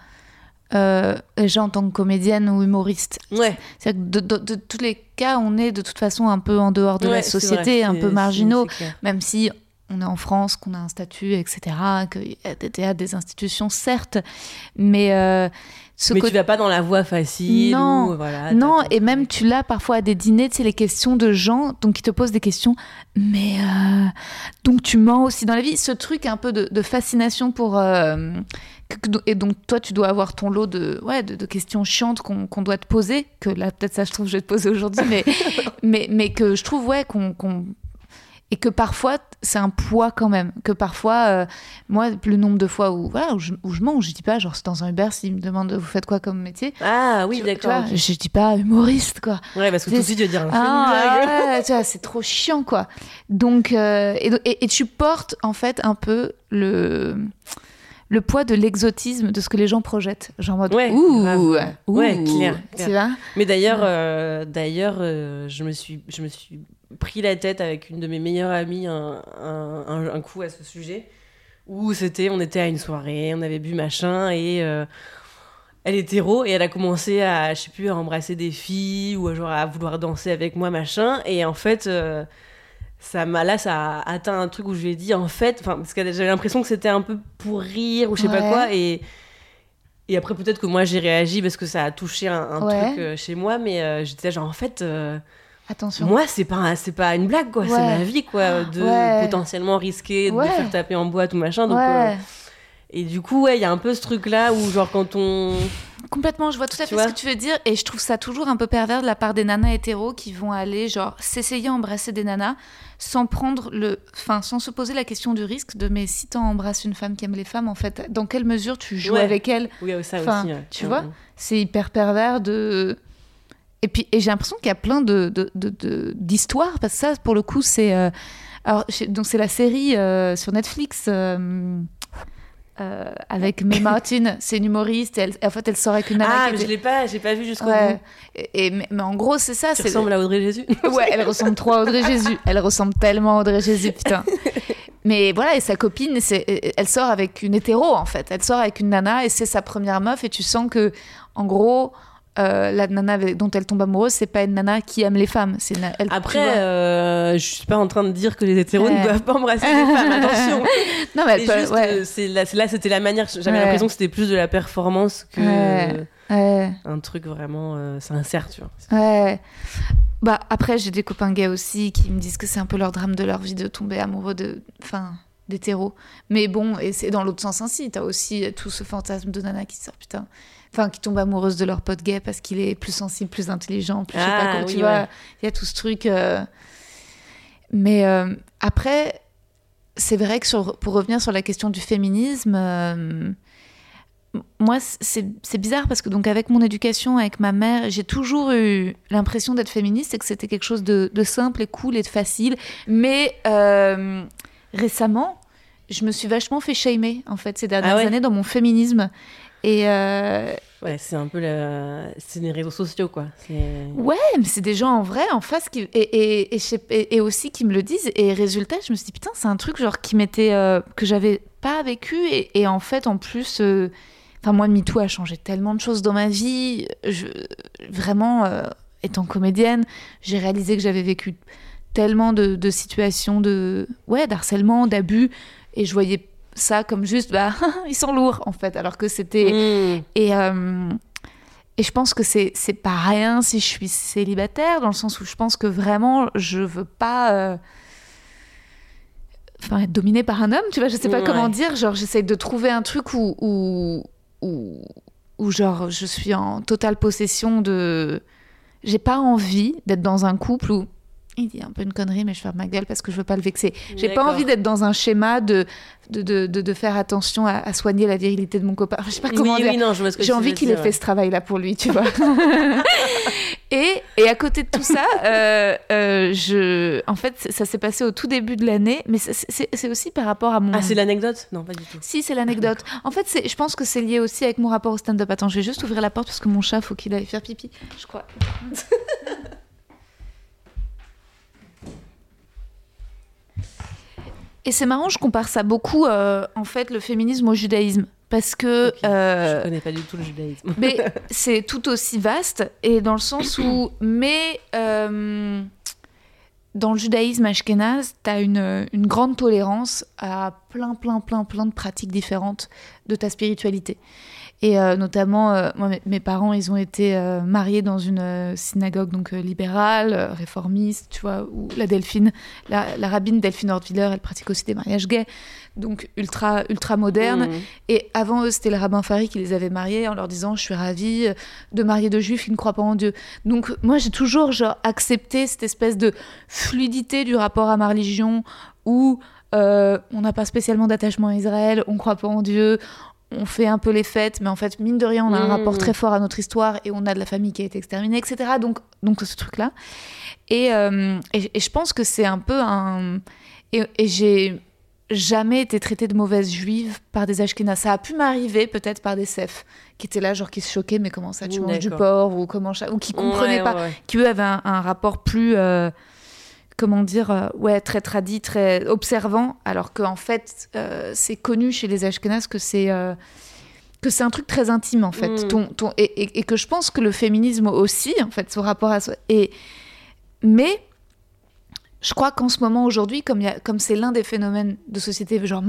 euh, déjà en tant que comédienne ou humoriste. ouais C'est-à-dire que de, de- de tous les cas, on est de toute façon un peu en dehors de Ouais, la société, un peu marginaux, même si on est en France, qu'on a un statut, etc., qu'il y a des théâtres, des institutions, certes, mais euh, ce mais tu vas pas dans la voie facile Non. ou, voilà Non, et même tu l'as parfois à des dîners, tu sais, les questions de gens donc qui te posent des questions. Mais euh, donc tu mens aussi dans la vie. Ce truc un peu de, de fascination pour. euh, et donc toi, tu dois avoir ton lot de, ouais, de, de questions chiantes qu'on doit te poser. Que là, peut-être ça, je trouve, je vais te poser aujourd'hui. Mais, *laughs* mais, mais que je trouve, ouais, qu'on. qu'on- et que parfois, c'est un poids quand même. Que parfois, euh, moi, le nombre de fois où, voilà, où, je, où je mens, où je dis pas, genre, c'est dans un Uber, s'ils me demandent, vous faites quoi comme métier ah oui d'accord vois, Je dis pas humoriste, quoi. ouais parce que tout de suite tu vas dire Ah, vois, c'est trop chiant, quoi. Donc, euh, et, et- et tu portes, en fait, un peu le, le poids de l'exotisme de ce que les gens projettent. Genre en mode Ouais, ouh, grave. ouh, Ouais, clair, Tu vois Mais d'ailleurs, euh, d'ailleurs, je me suis, je me suis pris la tête avec une de mes meilleures amies un, un, un- un coup à ce sujet, où c'était, on était à une soirée, on avait bu machin et euh, elle est hétéro et elle a commencé à, je sais plus, à embrasser des filles ou à, genre à vouloir danser avec moi machin et en fait. euh, ça m'a là ça a atteint un truc où je lui ai dit en fait enfin parce que j'avais l'impression que c'était un peu pour rire ou je sais pas quoi et et après peut-être que moi j'ai réagi parce que ça a touché un, un Ouais. truc euh, chez moi mais euh, j'étais genre en fait euh, Attention. moi c'est pas c'est pas une blague quoi c'est ma vie quoi de Ouais. potentiellement risquer de Ouais. me faire taper en boîte ou machin donc ouais. euh, et du coup ouais il y a un peu ce truc là où genre quand on Complètement, je vois tout à fait ce que tu veux dire et je trouve ça toujours un peu pervers de la part des nanas hétéros qui vont aller genre s'essayer à embrasser des nanas sans prendre le enfin sans se poser la question du risque de mais si t'en embrasses une femme qui aime les femmes en fait dans quelle mesure tu joues Ouais. avec elle oui ça Enfin, aussi ouais. tu Mm, vois mm. c'est hyper pervers de et puis et j'ai l'impression qu'il y a plein de d'histoires parce que ça pour le coup c'est euh, alors donc c'est la série euh, sur Netflix euh, avec *laughs* Mae Martin c'est une humoriste et elle, en fait elle sort avec une nana ah mais je était- l'ai pas j'ai pas vu jusqu'au Ouais. bout Et, et- mais, mais en gros, c'est ça. tu c'est ressembles à Audrey Jésus *laughs* Ouais, elle ressemble trop à Audrey Jésus. Elle ressemble tellement à Audrey Jésus, putain. Mais voilà, et sa copine, elle sort avec une hétéro, en fait. Elle sort avec une nana et c'est sa première meuf. Et tu sens que, en gros, euh, la nana dont elle tombe amoureuse, c'est pas une nana qui aime les femmes. C'est elle, Après, euh, je suis pas en train de dire que les hétéros Ouais. ne doivent pas embrasser les femmes, attention. *laughs* non, mais peut- juste, ouais. euh, c'est là, c'est- c'était la manière. J'avais Ouais. l'impression que c'était plus de la performance que un truc vraiment euh, sincère, tu vois. Ouais. Bah après j'ai des copains gays aussi qui me disent que c'est un peu leur drame de leur vie de tomber amoureux de enfin d'hétéros. Mais bon et c'est dans l'autre sens ainsi, t'as aussi tout ce fantasme de nana qui sort putain. Enfin qui tombe amoureuse de leur pote gay parce qu'il est plus sensible, plus intelligent, plus je sais pas Ah, comment tu vois. Il y a tout ce truc euh, mais euh, après c'est vrai que sur, pour revenir sur la question du féminisme euh, moi, c'est c'est bizarre parce que donc avec mon éducation, avec ma mère, j'ai toujours eu l'impression d'être féministe et que c'était quelque chose de, de simple et cool et de facile. Mais récemment, je me suis vachement fait shamer en fait ces dernières Ah ouais années dans mon féminisme. Et euh, Ouais, c'est un peu la... c'est les réseaux sociaux, quoi. Ouais, mais c'est des gens en vrai en face qui et, et, et, sais- aussi qui me le disent. Et résultat, je me suis dit putain, c'est un truc genre qui m'était euh, que j'avais pas vécu et, et en fait en plus. euh, Enfin, moi, MeToo a changé tellement de choses dans ma vie. Je, vraiment, euh, étant comédienne, j'ai réalisé que j'avais vécu tellement de, de situations de, ouais, d'harcèlement, d'abus, et je voyais ça comme juste, bah, *laughs* ils sont lourds, en fait, alors que c'était. Mm. Et, euh, et je pense que c'est, c'est pas rien si je suis célibataire, dans le sens où je pense que vraiment, je veux pas. euh, Enfin, être dominée par un homme, tu vois, je sais pas Ouais. comment dire. Genre, j'essaie de trouver un truc où, où, où, où, genre, je suis en totale possession de. J'ai pas envie d'être dans un couple où. Il dit un peu une connerie, mais je ferme ma gueule parce que je veux pas le vexer. J'ai pas envie d'être dans un schéma de, de, de, de, de faire attention à, à soigner la virilité de mon copain. *laughs* Je sais pas comment oui, dire. oui, non, je vois ce que J'ai envie qu'il ait fait ce travail-là pour lui, tu vois. *laughs* et, et à côté de tout ça, euh, euh, je, en fait, ça s'est passé au tout début de l'année, mais c'est- aussi par rapport à mon. Ah, c'est l'anecdote? Non, pas du tout. Si, c'est l'anecdote. En fait, je pense que c'est lié aussi avec mon rapport au stand-up. Attends, je vais juste ouvrir la porte parce que mon chat, faut qu'il aille faire pipi, je crois. *laughs* Et c'est marrant, je compare ça beaucoup, euh, en fait, le féminisme au judaïsme. Parce que. Ok. euh, Je connais pas du tout le judaïsme. mais *laughs* c'est tout aussi vaste et dans le sens où mais euh, dans le judaïsme ashkénaze t'as une, une grande tolérance à plein plein plein plein de pratiques différentes de ta spiritualité et euh, notamment euh, moi mes, parents ils ont été euh, mariés dans une synagogue donc libérale réformiste tu vois où la Delphine la, la rabbine Delphine Hortwiller elle pratique aussi des mariages gays donc ultra ultra moderne Mm. et avant eux, c'était le rabbin Fari qui les avait mariés en leur disant Je suis ravie de marier deux juifs qui ne croient pas en Dieu. Donc, moi, j'ai toujours genre, accepté cette espèce de fluidité du rapport à ma religion où euh, on n'a pas spécialement d'attachement à Israël, on ne croit pas en Dieu. On fait un peu les fêtes, mais en fait, mine de rien, on a un Mm. rapport très fort à notre histoire et on a de la famille qui a été exterminée, etc. Donc, donc ce truc-là. Et, euh, et, et je pense que c'est un peu un. Et, et j'ai jamais été traitée de mauvaise juive par des Ashkénazes. Ça a pu m'arriver peut-être par des Sefs qui étaient là, genre qui se choquaient, mais comment ça, tu manges du porc ou comment ou qui comprenaient Ouais, pas, ouais, ouais. qui eux avaient un, un rapport plus, euh, comment dire, euh, ouais, très tradit, très observant, alors qu'en fait, euh, c'est connu chez les Ashkénazes que c'est euh, que c'est un truc très intime en fait, Mm. ton, ton, et, et- et que je pense que le féminisme aussi, en fait, son rapport à soi. Et mais je crois qu'en ce moment aujourd'hui, comme il y a- comme c'est l'un des phénomènes de société genre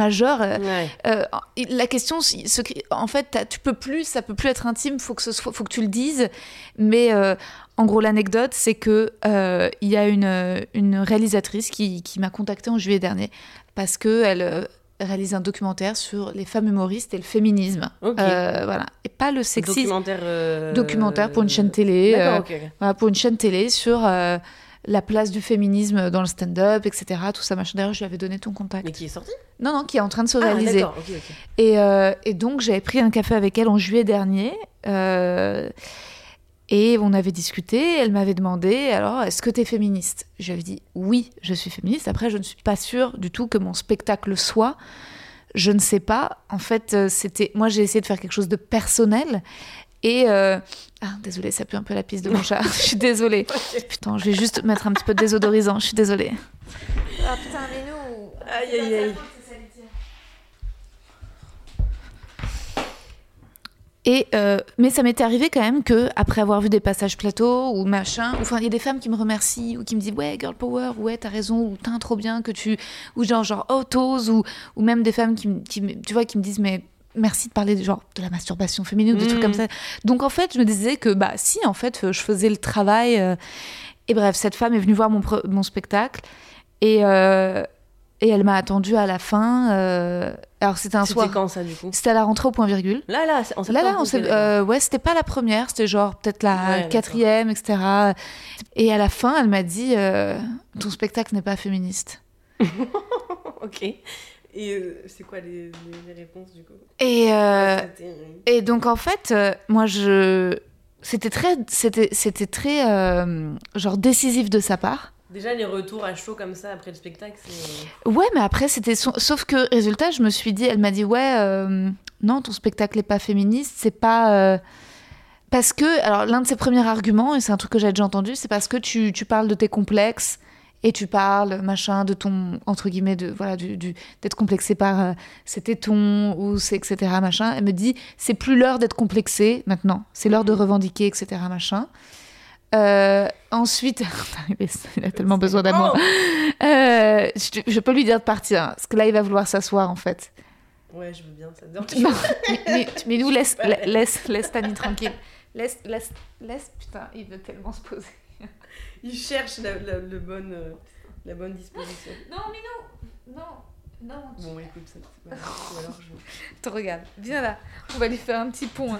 Ouais. euh, la question, ce en fait, tu peux plus, ça peut plus être intime, faut que ce soit, faut que tu le dises. Mais euh, en gros, l'anecdote, c'est que euh, il y a une, une réalisatrice qui, qui m'a contactée en juillet dernier parce que elle euh, réalise un documentaire sur les femmes humoristes et le féminisme. Ok. Euh, voilà, et pas le sexisme. Documentaire. euh, Documentaire pour une chaîne télé. Euh, ok, ok. voilà, pour une chaîne télé sur la place du féminisme dans le stand-up, etc. Tout ça, machin. D'ailleurs, je lui avais donné ton contact. Mais qui est sorti? Non, non, qui est en train de se Ah, réaliser. Et, et donc, j'avais pris un café avec elle en juillet dernier. Et on avait discuté. Elle m'avait demandé alors, est-ce que tu es féministe? J'avais dit oui, je suis féministe. Après, je ne suis pas sûre du tout que mon spectacle soit. Je ne sais pas. En fait, euh, c'était. Moi, j'ai essayé de faire quelque chose de personnel. Et. euh, Ah, désolée, ça pue un peu la piste de mon chat. *laughs* je suis désolée. Putain, je vais juste mettre un petit peu de désodorisant. Je suis désolée. Ah putain, mais nous. Aïe, aïe, aïe. Et euh, mais ça m'était arrivé quand même que après avoir vu des passages plateaux ou machin, ou enfin il y a des femmes qui me remercient ou qui me disent ouais girl power, ouais t'as raison ou t'es trop bien que tu ou genre genre oh t'oses ou ou même des femmes qui, tu vois qui me disent mais merci de parler de genre de la masturbation féminine ou des trucs comme ça. Donc en fait je me disais que bah si en fait je faisais le travail euh, et bref cette femme est venue voir mon mon spectacle et euh, et elle m'a attendue à la fin. euh, alors c'était un C'était soir. quand ça du coup? C'était à la rentrée au point virgule. Là, là, en Là, là, on d'accord. euh, ouais, c'était pas la première, c'était genre peut-être la Ouais, quatrième, etc. Et à la fin, elle m'a dit euh, Ton spectacle n'est pas féministe. *laughs* Ok. Et euh, c'est quoi les, réponses du coup? Et, C'était- et donc, en fait, moi, je. C'était très, c'était, c'était très genre décisif de sa part. Déjà, les retours à chaud comme ça après le spectacle, c'est. Ouais, mais après, c'était. son- Sauf que, résultat, je me suis dit, elle m'a dit, ouais, euh, non, ton spectacle n'est pas féministe, c'est pas. euh, Parce que, alors, l'un de ses premiers arguments, et c'est un truc que j'ai déjà entendu, c'est parce que tu, tu parles de tes complexes et tu parles, machin, de ton, entre guillemets, de, voilà, du, du- d'être complexé par euh, ses tétons ou c'est, etc., machin. Elle me dit, c'est plus l'heure d'être complexé maintenant, c'est l'heure de revendiquer, etc., machin. Euh, ensuite, *laughs* il a tellement besoin d'amour. Oh Euh, je, je peux lui dire de partir, hein, parce que là, il va vouloir s'asseoir, en fait. Ouais, je veux bien ça. Non, mais, mais- mais nous, laisse, la- laisse, laisse Tani tranquille. Laisse, laisse, laisse, putain, il veut tellement se poser. Il cherche la, la- le bon, euh, la bonne disposition. Non, Minou Non, non. Bon, écoute, ça. *laughs* Ou alors je. Te regarde, viens là. On va lui faire un petit pont. hein.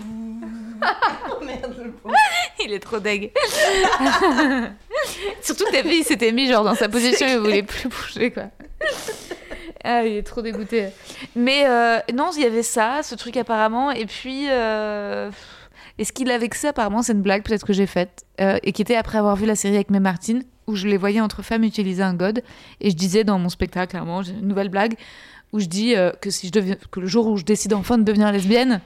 *laughs* Oh merde, le pauvre. *laughs* Il est trop deg. Surtout que vu, il s'était mis genre dans sa position, il voulait plus bouger quoi. Ah, il est trop dégoûté. Mais euh, non, il y avait ça, ce truc apparemment. Et puis, euh, et ce qui l'a vexé apparemment, c'est une blague peut-être que j'ai faite. euh, et qui était après avoir vu la série avec mes Martine, où je les voyais entre femmes utiliser un god. Et je disais dans mon spectacle, clairement, j'ai une nouvelle blague, où je dis euh, que, si je deviens, que le jour où je décide enfin de devenir lesbienne,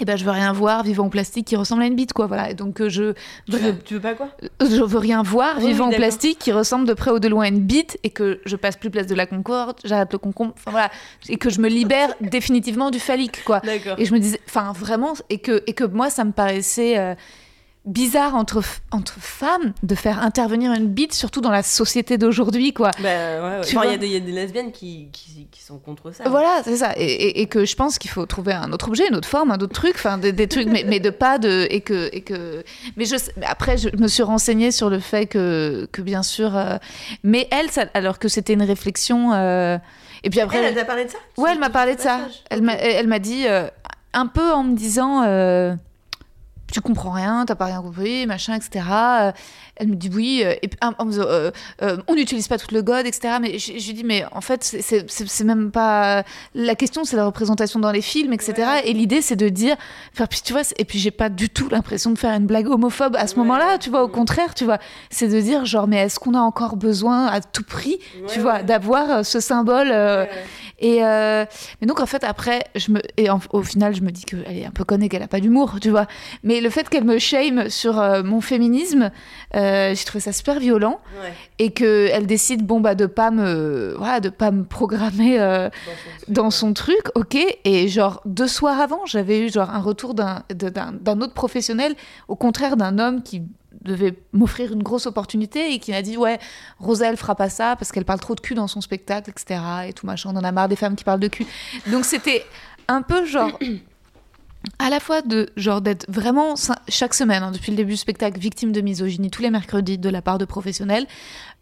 eh ben, je veux rien voir vivant en plastique qui ressemble à une bite, quoi. Voilà. Et donc, euh, je, Tu veux, tu veux pas quoi? Je veux rien voir Oui, vivant en plastique qui ressemble de près ou de loin à une bite et que je passe plus place de la Concorde, j'arrête le concombre, enfin voilà, et que je me libère *laughs* définitivement du phallique, quoi. Et je me disais, enfin vraiment, et que, et que moi, ça me paraissait euh, bizarre entre, entre femmes de faire intervenir une bite, surtout dans la société d'aujourd'hui, quoi. Bah, ouais, ouais. Enfin, il y, y a des lesbiennes qui, qui, qui sont contre ça. Voilà, c'est ça. Et, et- et que je pense qu'il faut trouver un autre objet, une autre forme, un autre truc, enfin des, des trucs, mais, mais de pas de et que et que. Mais je après, je me suis renseignée sur le fait que que bien sûr, euh, mais elle, ça- alors que c'était une réflexion. euh, et puis après, Elle, elle t'a parlé de ça? Ouais, elle m'a parlé de ça. Elle m'a elle m'a dit euh, un peu en me disant. Tu comprends rien, t'as pas rien compris, machin, etc. Euh, elle me dit oui, euh, et, ah, euh, on n'utilise pas tout le god, etc. Mais je, lui dis, mais en fait, c'est même pas. La question, c'est la représentation dans les films, etc. Et l'idée, c'est de dire. Enfin, puis, tu vois, et puis j'ai pas du tout l'impression de faire une blague homophobe à ce moment-là, tu vois, au contraire, tu vois. C'est de dire, genre, mais est-ce qu'on a encore besoin à tout prix, tu vois, d'avoir ce symbole et mais donc en fait après je me et au final je me dis qu'elle est un peu conne et qu'elle a pas d'humour tu vois mais le fait qu'elle me shame sur euh, mon féminisme, euh, j'ai trouvé ça super violent. Et qu'elle décide, bon, bah, de pas me, voilà, de pas me programmer euh, dans, son truc, ok. Et genre, deux soirs avant, j'avais eu genre un retour d'un autre professionnel, au contraire d'un homme qui devait m'offrir une grosse opportunité et qui m'a dit ouais Rosa elle fera pas ça parce qu'elle parle trop de cul dans son spectacle etc et tout machin on en a marre des femmes qui parlent de cul donc c'était un peu genre *clears throat* à la fois de genre d'être vraiment chaque semaine hein, depuis le début du spectacle victime de misogynie tous les mercredis de la part de professionnels.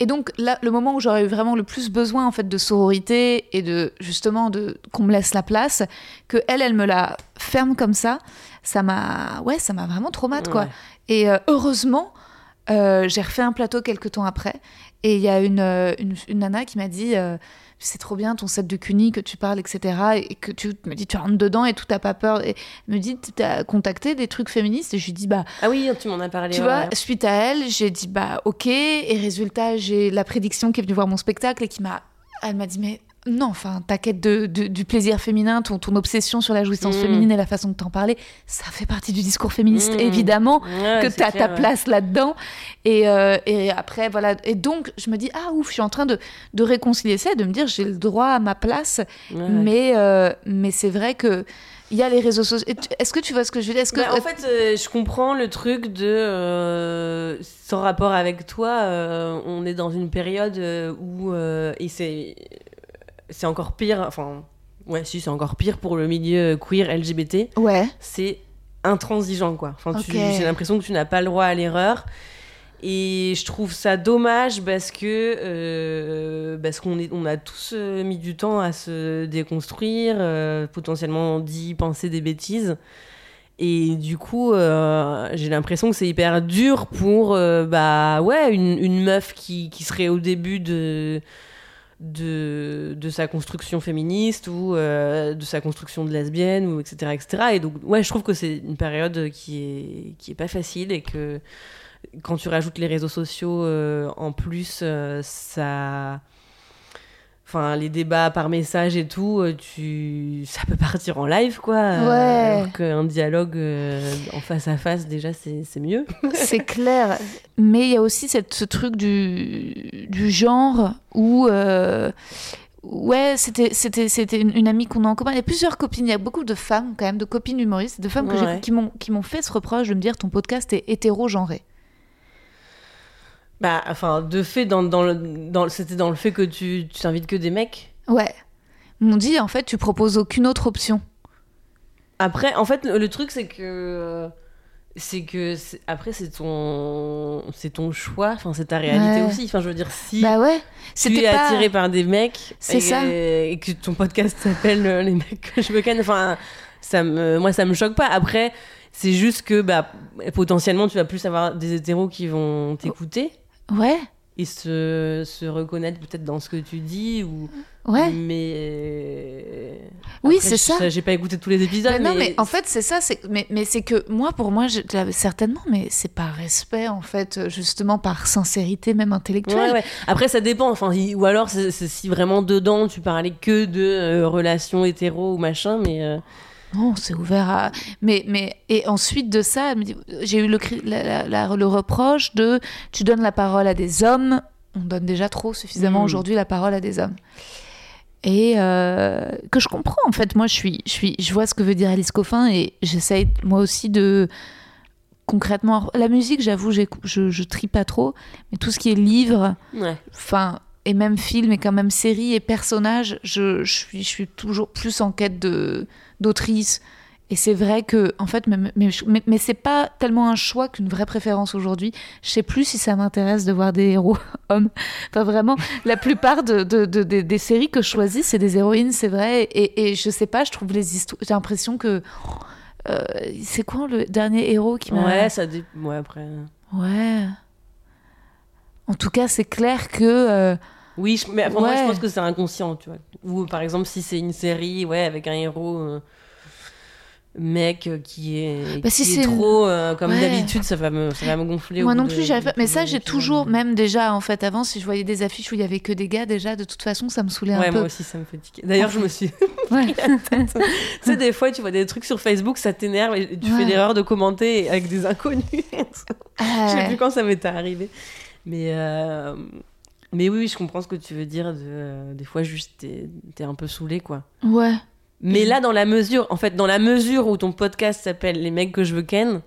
Et donc là le moment où j'aurais eu vraiment le plus besoin en fait de sororité et de justement de qu'on me laisse la place que elle elle me la ferme comme ça ça m'a ouais ça m'a vraiment traumatisé quoi. Et euh, heureusement euh, j'ai refait un plateau quelques temps après et il y a une, euh, une, une, nana qui m'a dit c'est trop bien ton set de CUNY que tu parles, etc. Et que tu me dis, tu rentres dedans et tout, t'as pas peur. Et me dit, tu as contacté des trucs féministes Et je lui dis, bah. Ah oui, tu m'en as parlé. Tu vois, suite à elle, j'ai dit, bah, ok. Et résultat, j'ai la prédiction qui est venue voir mon spectacle et qui m'a. Elle m'a dit, mais non, enfin, ta quête de, du plaisir féminin, ton, ton obsession sur la jouissance mm. féminine et la façon de t'en parler, ça fait partie du discours féministe, mm. évidemment, que tu as ta place là-dedans. Et, euh, et, après, voilà. Et donc, je me dis, ah ouf, je suis en train de, de réconcilier ça, de me dire, j'ai le droit à ma place. mais, euh, mais c'est vrai que. Il y a les réseaux sociaux. Est-ce que tu vois ce que je veux dire? Que... Bah, en fait, euh, je comprends le truc de. sans rapport avec toi, on est dans une période où. et c'est c'est encore pire. Enfin, ouais, si, c'est encore pire pour le milieu queer LGBT. Ouais. C'est intransigeant, quoi. Enfin, j'ai l'impression que tu n'as pas le droit à l'erreur. Et je trouve ça dommage parce que euh, parce qu'on est on a tous euh, mis du temps à se déconstruire, euh, potentiellement dit penser des bêtises. Et du coup, j'ai l'impression que c'est hyper dur pour bah ouais une, une meuf qui, qui serait au début de de, de sa construction féministe ou euh, de sa construction de lesbienne ou etc etc et donc ouais je trouve que c'est une période qui est qui est pas facile et que quand tu rajoutes les réseaux sociaux euh, en plus euh, ça enfin les débats par message et tout euh, tu ça peut partir en live quoi ouais. alors qu'un dialogue euh, en face à face déjà c'est mieux *laughs* c'est clair mais il y a aussi cette, ce truc du, du genre où euh, Ouais, c'était c'était c'était une, amie qu'on a en commun. Il y a plusieurs copines, il y a beaucoup de femmes quand même, de copines humoristes, de femmes que j'ai qui m'ont qui m'ont fait ce reproche de me dire ton podcast est hétéro-genré. Bah, enfin, de fait, dans, dans le, dans, c'était dans le fait que tu, tu t'invites que des mecs Ouais. M'ont dit, en fait, tu proposes aucune autre option. Après, en fait, le, truc, c'est que. C'est que. après, c'est ton. C'est ton choix, enfin, c'est ta réalité aussi. Enfin, je veux dire, si. Bah ouais. Tu es attiré par des mecs. C'est ça. Et que ton podcast s'appelle euh, Les mecs que je me canne. Enfin, ça me, moi, ça me choque pas. Après. C'est juste que bah, potentiellement, tu vas plus avoir des hétéros qui vont t'écouter. Ouais. Et se, se reconnaître peut-être dans ce que tu dis ou ouais. mais oui c'est ça. j'ai pas écouté tous les épisodes mais non mais en fait c'est ça mais, mais c'est que moi pour moi je, certainement mais c'est par respect en fait justement par sincérité même intellectuelle. Ouais, après ça dépend enfin ou alors si vraiment dedans tu parlais que de euh, relations hétéro ou machin mais euh, non, c'est ouvert à. Mais, mais, et ensuite de ça, j'ai eu le, le reproche de tu donnes la parole à des hommes. On donne déjà trop suffisamment hmm. aujourd'hui la parole à des hommes. Et euh, que je comprends, en fait. Moi, je, suis, je, suis, je vois ce que veut dire Alice Coffin et j'essaye, moi aussi, de. Concrètement, la musique, j'avoue, je, je trie pas trop, mais tout ce qui est livre, enfin, et même film, et quand même série et personnage, je, je, suis, je suis toujours plus en quête de d'autrice. Et c'est vrai que, en fait, mais, mais, mais, c'est pas tellement un choix qu'une vraie préférence aujourd'hui. Je sais plus si ça m'intéresse de voir des héros *laughs* hommes. Enfin, vraiment, la plupart de, de, des séries que je choisis, c'est des héroïnes, c'est vrai. Et, et, je sais pas, je trouve les histoires. J'ai l'impression que euh, c'est quoi le dernier héros qui m'a. Ouais, ça dé... Ouais, après. Ouais. En tout cas, c'est clair que. euh, Oui, je- mais enfin, moi, je pense que c'est inconscient, tu vois. Ou par exemple, si c'est une série, ouais, avec un héros. euh, mec euh, qui est, Bah, qui si est trop euh, comme Ouais. d'habitude ça va me ça va me gonfler Moi non plus, j'arrive pas. Mais ça, j'ai toujours, même déjà, en fait, avant, si je voyais des affiches où il y avait que des gars, déjà, de toute façon, ça me saoulait ouais un peu. moi aussi ça me fait tiquer d'ailleurs je me suis *laughs* Ouais. tu sais des fois tu vois des trucs sur Facebook ça t'énerve et tu fais l'erreur de commenter avec des inconnus *laughs* Je sais plus quand ça m'était arrivé. Mais, euh, mais oui, je comprends ce que tu veux dire. De, euh, des fois, juste, t'es es un peu saoulé, quoi. Ouais. Mais là, dans la mesure, en fait, dans la mesure où ton podcast s'appelle Les mecs que je veux ken,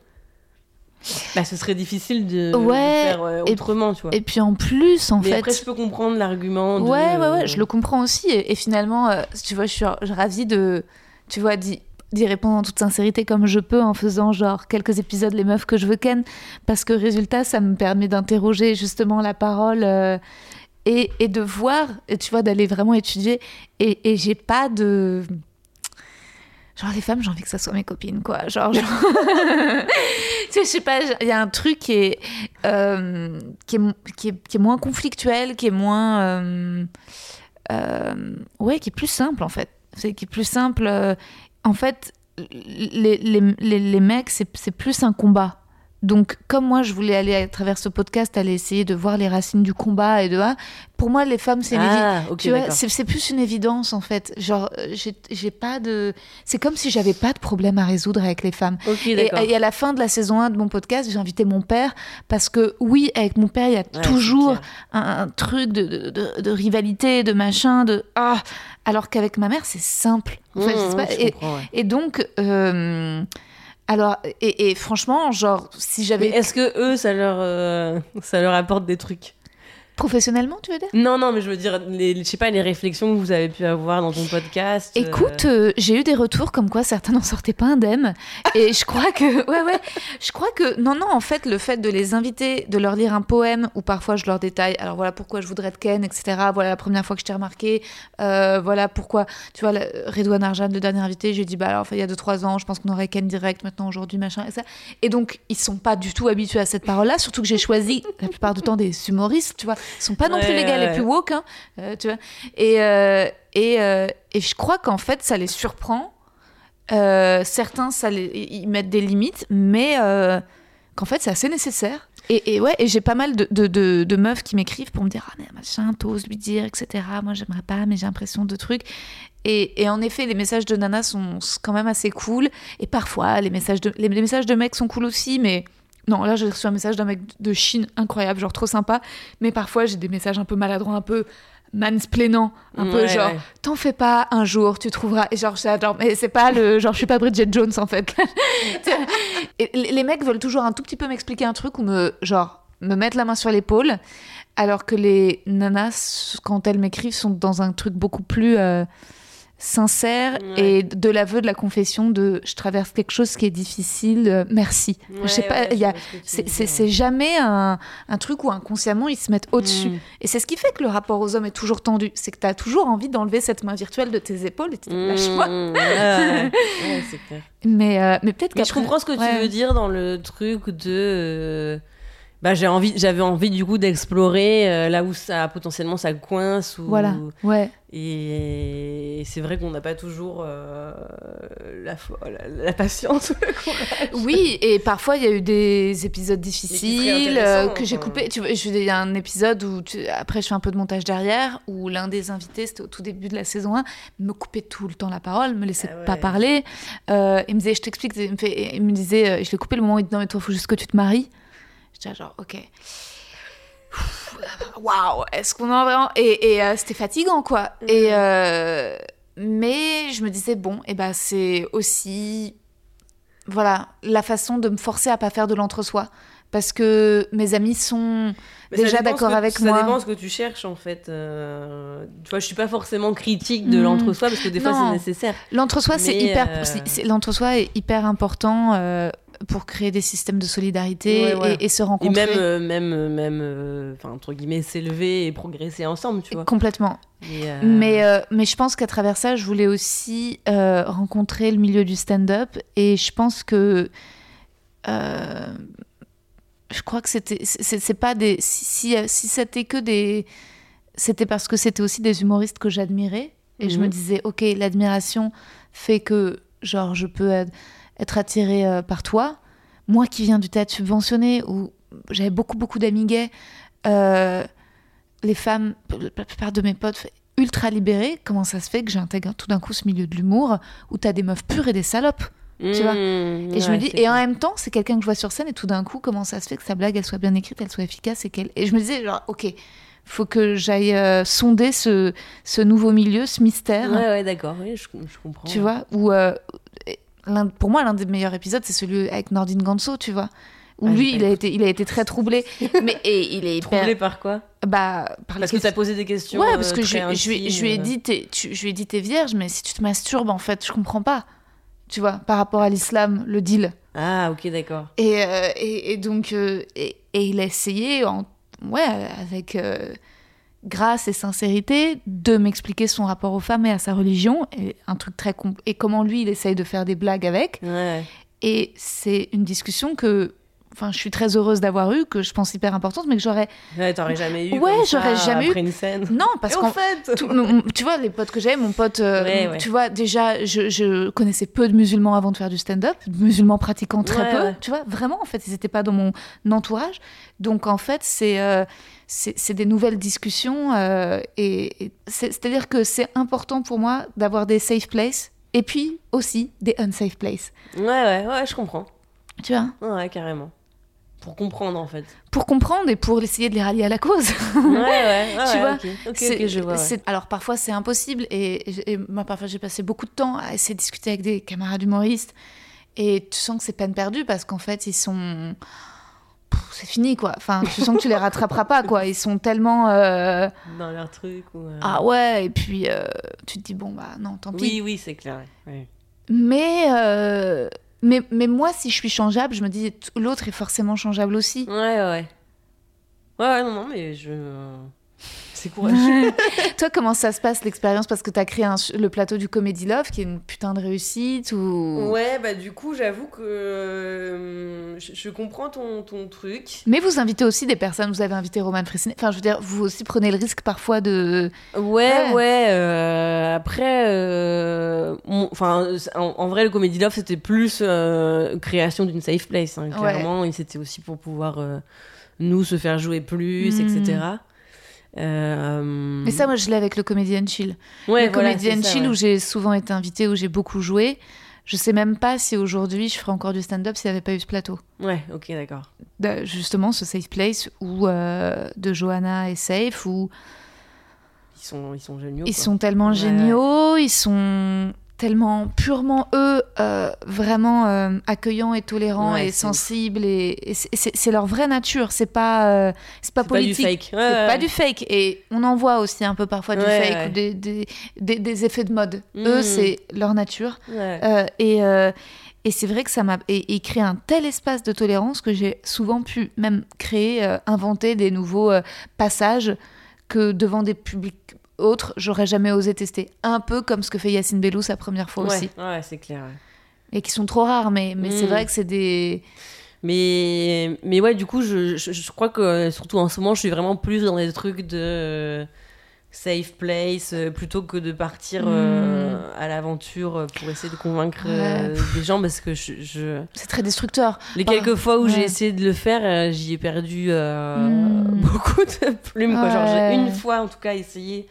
bah, ce serait difficile de, de Ouais, faire euh, et- autrement, tu vois. Et puis en plus, en mais fait. après, je peux comprendre l'argument. de- Ouais, ouais, ouais, je le comprends aussi. Et, et finalement, euh, tu vois, je suis ravie de, tu vois, d'y d'y répondre en toute sincérité comme je peux en faisant genre quelques épisodes les meufs que je veux ken parce que résultat ça me permet d'interroger justement la parole euh, et, et de voir tu vois d'aller vraiment étudier et, j'ai pas de genre les femmes j'ai envie que ça soit mes copines quoi genre, genre- *laughs* tu sais je sais pas il y a un truc qui est, euh, qui est qui est moins conflictuel qui est moins euh, euh, ouais, qui est plus simple en fait. C'est qui est plus simple. En fait, les, les, les, les mecs, c'est plus un combat. Donc, comme moi, je voulais aller à travers ce podcast, aller essayer de voir les racines du combat et de ah, pour moi, les femmes, c'est Ah, ok, tu vois, d'accord. c'est plus une évidence en fait. Genre, euh, j'ai pas de. C'est comme si j'avais pas de problème à résoudre avec les femmes. Ok, Et, d'accord. et à la fin de la saison 1 de mon podcast, j'ai invité mon père parce que oui, avec mon père, il y a Ouais, toujours un, un truc de, de, de- de rivalité, de machin, de ah. Alors qu'avec ma mère, c'est simple. Mmh, pas. je et, comprends, ouais. et donc, euh, alors, et, et franchement, genre, si j'avais est-ce que eux, ça leur, euh, ça leur apporte des trucs? Professionnellement, tu veux dire? Non, non, mais je veux dire, les, je sais pas, les réflexions que vous avez pu avoir dans ton podcast. euh, Écoute, euh, j'ai eu des retours comme quoi certains *laughs* n'en sortaient pas indemnes. Et je crois que, *laughs* ouais, ouais, je crois que, non, non, en fait, le fait de les inviter, de leur lire un poème, ou parfois je leur détaille, alors voilà pourquoi je voudrais te ken, etc. Voilà la première fois que je t'ai remarqué. Euh, voilà pourquoi, tu vois, Redouane Arjan, le dernier invité, j'ai dit, bah alors, il y a 2-3 ans, je pense qu'on aurait ken direct, maintenant, aujourd'hui, machin, et ça. Et donc, ils sont pas du tout habitués à cette parole-là, surtout que j'ai choisi, la plupart du temps, des humoristes, tu vois. Ils sont pas non plus les gars les plus woke, hein, euh, tu vois. Et, euh, et, euh, et je crois qu'en fait, ça les surprend. Certains, ça les, ils mettent des limites, mais qu'en fait, c'est assez nécessaire. Et, et ouais, et j'ai pas mal de, de, de- de meufs qui m'écrivent pour me dire Ah, mais machin, t'oses lui dire, etc. Moi, j'aimerais pas, mais j'ai l'impression de trucs. Et, et en effet, les messages de Nana sont quand même assez cool. Et parfois, les messages de, les, les messages de mecs sont cool aussi, mais. Non, là, j'ai reçu un message d'un mec de Chine incroyable, genre trop sympa. Mais parfois, j'ai des messages un peu maladroits, un peu mansplainant, un peu genre ouais. t'en fais pas un jour tu trouveras et genre j'adore mais c'est pas le genre je suis pas Bridget Jones en fait *laughs* et les mecs veulent toujours un tout petit peu m'expliquer un truc ou me genre me mettre la main sur l'épaule alors que les nanas quand elles m'écrivent sont dans un truc beaucoup plus euh, sincère Ouais. et de l'aveu de la confession de je traverse quelque chose qui est difficile euh, merci je sais pas il ce que c'est jamais un, un truc où inconsciemment ils se mettent au-dessus. Mm. Et c'est ce qui fait que le rapport aux hommes est toujours tendu. C'est que tu as toujours envie d'enlever cette main virtuelle de tes épaules et tu te dis, lâche-moi. *laughs* Mais, euh, mais peut-être qu'après. je comprends ce que tu veux dire dans le truc de. Bah, j'ai envie, j'avais envie du coup d'explorer euh, là où ça potentiellement ça coince ou Voilà, ouais. et c'est vrai qu'on n'a pas toujours euh, la, fo- la, la patience ou le courage. Oui, et parfois il y a eu des épisodes difficiles euh, que j'ai coupé. Tu il y a un épisode où, tu- après je fais un peu de montage derrière, où l'un des invités, c'était au tout début de la saison 1, me coupait tout le temps la parole, me laissait Ah ouais. pas parler. Euh, il me disait, je t'explique, il me, fait- il me disait, je l'ai coupé le moment où il dit, non mais toi, faut juste que tu te maries. J'étais genre, ok. Waouh, est-ce qu'on en a vraiment. Et, et, euh, c'était fatigant, quoi. Et, euh, mais je me disais, bon, et ben c'est aussi. Voilà, la façon de me forcer à pas faire de l'entre-soi. Parce que mes amis sont Mais ça déjà d'accord avec ça moi. dépend ce que tu cherches en fait. euh, Tu vois, je suis pas forcément critique de Mm. l'entre-soi parce que des fois c'est nécessaire. L'entre-soi, c'est hyper, euh, l'entre-soi est hyper important. Euh, pour créer des systèmes de solidarité Ouais, ouais. Et, et se Et rencontrer. même, euh, même, euh, même, euh, enfin, entre guillemets, s'élever et progresser ensemble, tu vois. Complètement. Et, euh, Mais, euh, mais je pense qu'à travers ça, je voulais aussi euh, rencontrer le milieu du stand-up. Et je pense que. euh, je crois que c'était. C'est c'est pas des. Si, si, si c'était que des. C'était parce que c'était aussi des humoristes que j'admirais. Et je me Mhm. disais, ok, l'admiration fait que, genre, je peux être, être attirée euh, par toi. Moi qui viens du théâtre subventionné, où j'avais beaucoup, beaucoup d'amis gays, euh, les femmes, la plupart de mes potes, ultra libérées, comment ça se fait que j'intègre tout d'un coup ce milieu de l'humour où t'as des meufs pures et des salopes tu vois? mmh, Et je me dis, et en même temps, c'est quelqu'un que je vois sur scène et tout d'un coup, comment ça se fait que sa blague, elle soit bien écrite, elle soit efficace et qu'elle. Et je me disais, genre, ok, faut que j'aille euh, sonder ce, ce nouveau milieu, ce mystère. Ouais, ouais, d'accord, oui, je, je comprends. Tu vois, où euh, pour moi, l'un des meilleurs épisodes, c'est celui avec Nordine Ganso, tu vois. Où Ah, lui, il a, été, il a été très troublé. *laughs* mais, et il est hyper. Troublé par quoi? Bah, par Parce que questions- t'as posé des questions. Ouais, parce euh, que je, lui- je lui ai dit, t'es- tu- je lui ai dit, t'es vierge, mais si tu te masturbes, en fait, je comprends pas. Tu vois, par rapport à l'islam, le deal. Ah, ok, d'accord. Et, euh, et, et donc, euh, et, et il a essayé, en, ouais, avec euh, grâce et sincérité, de m'expliquer son rapport aux femmes et à sa religion, et un truc très et comment lui, il essaye de faire des blagues avec. Ouais. Et c'est une discussion que, enfin, je suis très heureuse d'avoir eue, que je pense hyper importante, mais que j'aurais. Ouais, t'aurais jamais eu. Ouais, j'aurais jamais eu- une scène. Non, parce qu'en fait. tu vois, les potes que j'ai, mon pote, euh, Ouais, ouais. tu vois, déjà, je, je connaissais peu de musulmans avant de faire du stand-up, musulmans pratiquants très Ouais, peu, tu vois, vraiment, en fait, ils n'étaient pas dans mon entourage. Donc, en fait, c'est euh, c'est des nouvelles discussions, euh, et, et c'est- c'est-à-dire que c'est important pour moi d'avoir des safe places, et puis aussi des unsafe places, Ouais, ouais, ouais, je comprends. tu vois, Ouais, carrément. Pour comprendre, en fait. pour comprendre et pour essayer de les rallier à la cause. Ouais, ouais, ouais. *laughs* Tu ouais, vois, je vois. ouais. Alors parfois c'est impossible et- et moi parfois j'ai passé beaucoup de temps à essayer de discuter avec des camarades humoristes et tu sens que c'est peine perdue parce qu'en fait ils sont... C'est fini quoi. Enfin, tu sens que tu les rattraperas pas quoi. Ils sont tellement... euh, Dans leur truc. Ou, euh, Ah ouais, et puis euh, tu te dis bon bah non, tant pis. Oui, oui, c'est clair. Mais, mais, mais moi si je suis changeable, je me dis l'autre est forcément changeable aussi. Ouais, ouais. Ouais, ouais, non, non, mais je. C'est courageux. Toi, comment ça se passe l'expérience? Parce que tu as créé un- le plateau du Comedy Love qui est une putain de réussite ou... Ouais, bah du coup, j'avoue que euh, je, je comprends ton, ton truc. Mais vous invitez aussi des personnes, vous avez invité Roman Fressinet. Enfin, je veux dire, vous aussi prenez le risque parfois de. Ouais, Ouais. ouais. euh, après, euh, enfin, en, en vrai, le Comedy Love, c'était plus euh, création d'une safe place. hein, Ouais. clairement, et c'était aussi pour pouvoir euh, nous se faire jouer plus, Mm. etc. Euh, Mais ça, moi, je l'ai avec le Comedian Chill. ouais, le voilà, ça, Chill ouais. où j'ai souvent été invitée, où j'ai beaucoup joué. Je sais même pas si aujourd'hui je ferais encore du stand-up s'il n'y avait pas eu ce plateau. Ouais, ok, d'accord. Justement, ce safe place où, euh, de Johanna et Safe, où Ils sont, ils sont géniaux. ils quoi. sont tellement Ouais. géniaux, ils sont tellement purement eux, euh, vraiment euh, accueillants et tolérants Ouais, et sensibles. Et, et c'est- leur vraie nature, c'est pas, euh, c'est pas C'est pas du politique. fake. Ouais, C'est ouais. pas du fake. Et on en voit aussi un peu parfois du fake ou des, des, des- des effets de mode. Mm. Eux, c'est leur nature. Et et c'est vrai que ça m'a et, et créé un tel espace de tolérance que j'ai souvent pu même créer, euh, inventer des nouveaux euh, passages que devant des publics autres, j'aurais jamais osé tester. Un peu comme ce que fait Yacine Bellou sa première fois ouais, aussi. ouais, c'est clair. ouais. Et qui sont trop rares, mais, mais c'est Mm. vrai que c'est des. Mais, mais ouais, du coup, je, je, je crois que surtout en ce moment, je suis vraiment plus dans des trucs de safe place euh, plutôt que de partir euh, à l'aventure euh, pour essayer de convaincre euh, des gens parce que je, je- C'est très destructeur. les Bah, quelques fois où ouais. j'ai essayé de le faire, j'y ai perdu euh, Mm. beaucoup de plumes. quoi. Genre, j'ai une fois en tout cas essayé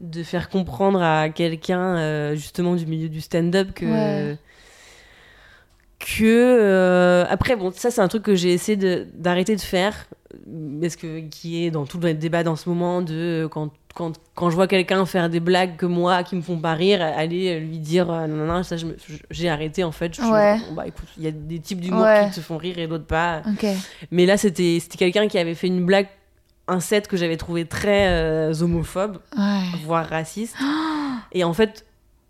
de faire comprendre à quelqu'un justement du milieu du stand-up que que après bon ça c'est un truc que j'ai essayé de- d'arrêter de faire parce que qui est dans tout le débat dans ce moment de euh, quand quand, quand je vois quelqu'un faire des blagues que moi qui me font pas rire aller lui dire euh, non non non ça j'ai arrêté en fait je Ouais. bah écoute il y a des types d'humour Ouais. qui te font rire et d'autres pas mais là c'était c'était quelqu'un qui avait fait une blague un set que j'avais trouvé très euh, homophobe Ouais. voire raciste. *gasps* Et en fait,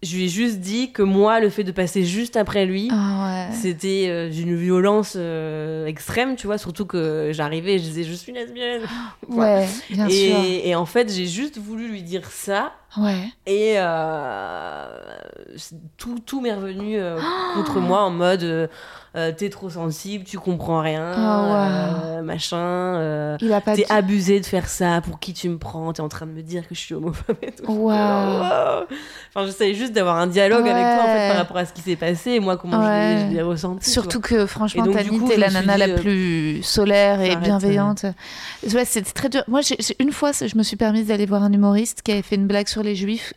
je lui ai juste dit que moi, le fait de passer juste après lui, Ah ouais. c'était euh, d'une violence euh, extrême, tu vois. Surtout que j'arrivais et je disais, je suis lesbienne. *gasps* Ouais, bien sûr. et, et en fait, j'ai juste voulu lui dire ça. Ouais. Et euh, tout, tout m'est revenu euh, *gasps* contre moi en mode euh, t'es trop sensible, tu comprends rien, Ah, euh, machin. euh, Il a pas T'es dit. abusé de faire ça, pour qui tu me prends T'es en train de me dire que je suis homophobe et tout. Wow. *laughs* Enfin, j'essayais juste d'avoir un dialogue avec toi en fait, par rapport à ce qui s'est passé et moi comment je l'ai- Ouais. je l'ai ressenti. Surtout que franchement, coup, t'es la nana dit, la euh, plus solaire et bienveillante. Ouais, c'est très dur. Moi, une fois, je me suis permise d'aller voir un humoriste qui avait fait une blague sur les juifs.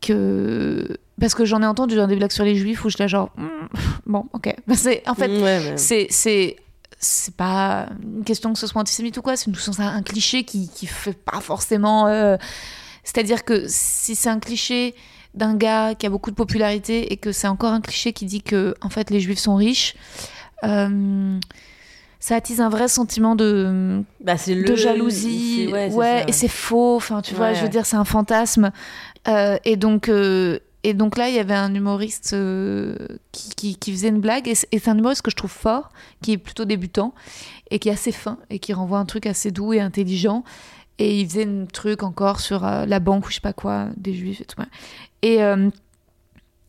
que... Parce que j'en ai entendu dans des blagues sur les juifs où je là genre, Hmm, bon, ok. Bah, c'est- en fait, Ouais, ouais. c'est c'est c'est pas une question que ce soit antisémite ou quoi c'est une- un, cliché qui qui fait pas forcément euh, c'est-à-dire que si c'est un cliché d'un gars qui a beaucoup de popularité et que c'est encore un cliché qui dit que en fait les juifs sont riches euh, ça attise un vrai sentiment de, Bah, le de jalousie ouais, et c'est faux enfin tu vois Ouais, je veux dire c'est un fantasme Euh, et donc euh, et donc là il y avait un humoriste euh, qui, qui, faisait une blague et c'est un humoriste que je trouve fort qui est plutôt débutant et qui est assez fin et qui renvoie un truc assez doux et intelligent. Et il faisait un truc encore sur euh, la banque ou je sais pas quoi des juifs et tout et euh,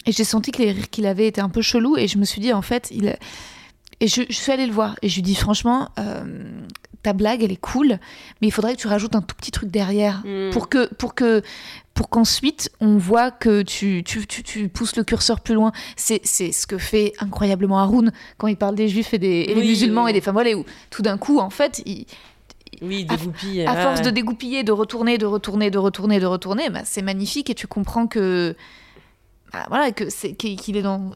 et j'ai senti que les rires qu'il avait étaient un peu chelous et je me suis dit en fait il et je, je suis allée le voir et je lui dis franchement euh, ta blague elle est cool mais il faudrait que tu rajoutes un tout petit truc derrière Mm. pour que pour que pour qu'ensuite on voit que tu, tu, tu, tu pousses le curseur plus loin. C'est, c'est ce que fait incroyablement Haroun quand il parle des juifs et des, et musulmans oui. et des femmes voilées, où tout d'un coup, en fait, il- Oui, à- dégoupille. à force de dégoupiller, de retourner, de retourner, de retourner, de retourner, bah, c'est magnifique et tu comprends que. Bah, voilà, que c'est, qu'il est dans.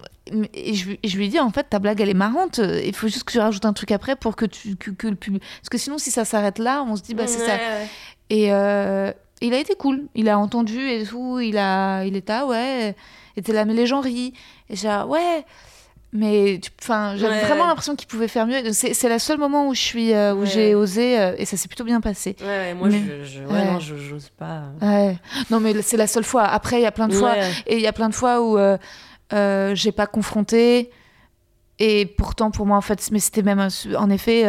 Et je, lui- et je lui ai dit, en fait, ta blague, elle est marrante. Il faut juste que tu rajoutes un truc après pour que, tu, que, que le public. Parce que sinon, si ça s'arrête là, on se dit, bah, c'est ça. Ouais. Et euh, il a été cool. Il a entendu et tout. Il, a, il était ah ouais. Était là, mais les gens rient. Et j'ai ah, ouais. Mais enfin, j'avais Ouais, vraiment ouais. l'impression qu'il pouvait faire mieux. C'est c'est le seul moment où je suis, euh, où Ouais. j'ai osé euh, et ça s'est plutôt bien passé. Ouais, ouais, moi, Mais- je, je- non, j'ose pas. Ouais. Non, mais c'est la seule fois. Après, il y a plein de fois et il y a plein de fois où euh, euh, j'ai pas confronté. Et pourtant, pour moi, en fait, mais c'était même en effet.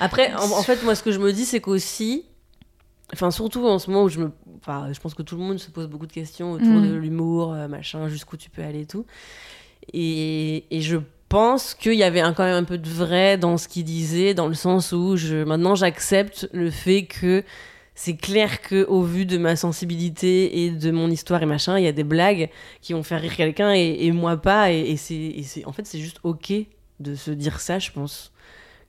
Après, en, en fait, moi, ce que je me dis, c'est qu'aussi, enfin, surtout en ce moment où je me. Enfin, je pense que tout le monde se pose beaucoup de questions autour Mm. de l'humour, machin, jusqu'où tu peux aller et tout. Et, je pense qu'il y avait quand même un peu de vrai dans ce qu'il disait, dans le sens où je, maintenant j'accepte le fait que c'est clair que au vu de ma sensibilité et de mon histoire et machin, il y a des blagues qui vont faire rire quelqu'un et, moi pas. Et c'est- en fait, c'est juste ok de se dire ça, je pense.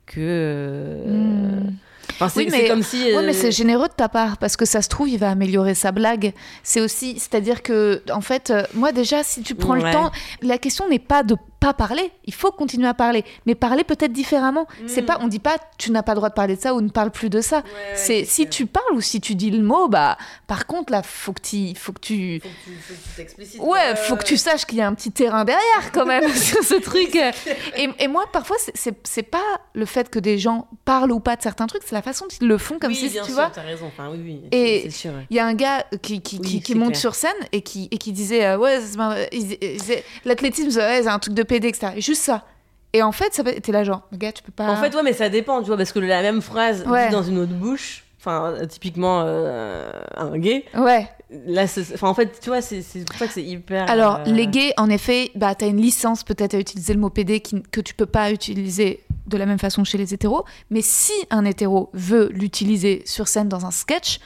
Que. euh, hmm. Enfin, c'est, Oui, c'est mais- comme si. Ouais, mais euh, c'est généreux de ta part parce que ça se trouve, il va améliorer sa blague. C'est aussi, c'est-à-dire que, en fait, euh, moi déjà, si tu prends le temps, la question n'est pas de pas parler. Il faut continuer à parler, mais parler peut-être différemment. C'est Mm. pas, on dit pas, tu n'as pas le droit de parler de ça ou ne parle plus de ça. Ouais, c'est si clair. tu parles ou si tu dis le mot, bah, par contre là, faut que tu, faut que tu, Faut que tu, faut que tu t'explicites. Ouais, faut que tu saches qu'il y a un petit terrain derrière quand même *laughs* sur ce truc. Et, et moi, parfois, c'est- pas le fait que des gens parlent ou pas de certains trucs, c'est la façon dont ils le font comme oui, si, bien tu sûr, vois. T'as raison. Enfin, oui, oui. Et- sûr. ouais. Il y a un gars qui, qui, Oui, monte clair. sur scène et qui, et qui disait euh, Ouais, il- il l'athlétisme, ouais, c'est un truc de PD, etc. Et juste ça. Et en fait, ça t'es là, genre, gars, tu peux pas. En fait, ouais, mais ça dépend, tu vois, parce que la même phrase Ouais. dit dans une autre bouche, enfin, typiquement euh, un gay, Ouais. là, enfin, en fait, tu vois, c'est, c'est pour ça que c'est hyper. Alors, euh, les gays, en effet, bah, t'as une licence peut-être à utiliser le mot PD qui- que tu peux pas utiliser de la même façon chez les hétéros. Mais si un hétéro veut l'utiliser sur scène dans un sketch,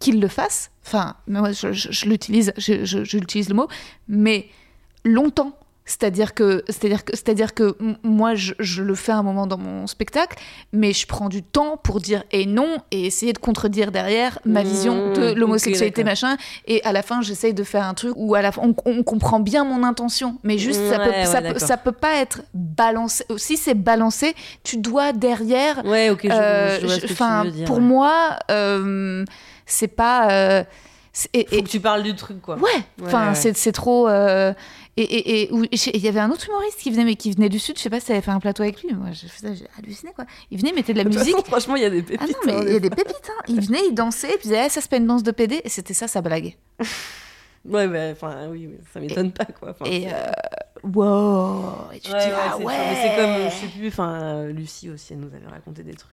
qu'il le fasse. Enfin, moi, je, je- je l'utilise, je- je l'utilise le mot, mais longtemps. C'est-à-dire que, c'est-à-dire que, c'est-à-dire que moi, je, je le fais un moment dans mon spectacle, mais je prends du temps pour dire et non et essayer de contredire derrière ma vision Mmh, de ok, l'homosexualité, machin. Et à la fin, j'essaye de faire un truc où à la fin, on, on comprend bien mon intention, mais juste ça, Ouais, peut, ouais, ça, peut, d'accord. ça peut pas être balancé. Si c'est balancé, tu dois derrière. Ouais, ok, je, euh, je vois ce je- que tu enfin, veux dire. pour ouais. moi, euh, c'est pas. euh, et- Faut et- que tu parles du truc, quoi. Ouais, enfin, ouais. c'est c'est trop. Euh, et et, et où- et il y avait un autre humoriste qui venait, mais qui venait du Sud, je sais pas si t'avais fait un plateau avec lui. Moi, j'ai ça, halluciné, quoi. Il venait, mettait de la De musique. façon, franchement, il y a des Ah pépites. non, mais hein, il y a des pépites, hein. Il venait, il dansait, et puis il disait, Ah, ça c'est pas une danse de PD, et c'était ça sa blague. *laughs* Ouais, bah, enfin, oui, mais ça m'étonne pas, quoi. Enfin, Et c'est- euh, wow Et tu Ouais, dis, ouais, ah ouais mais c'est comme, je sais plus, enfin, euh, Lucie aussi, elle nous avait raconté des trucs.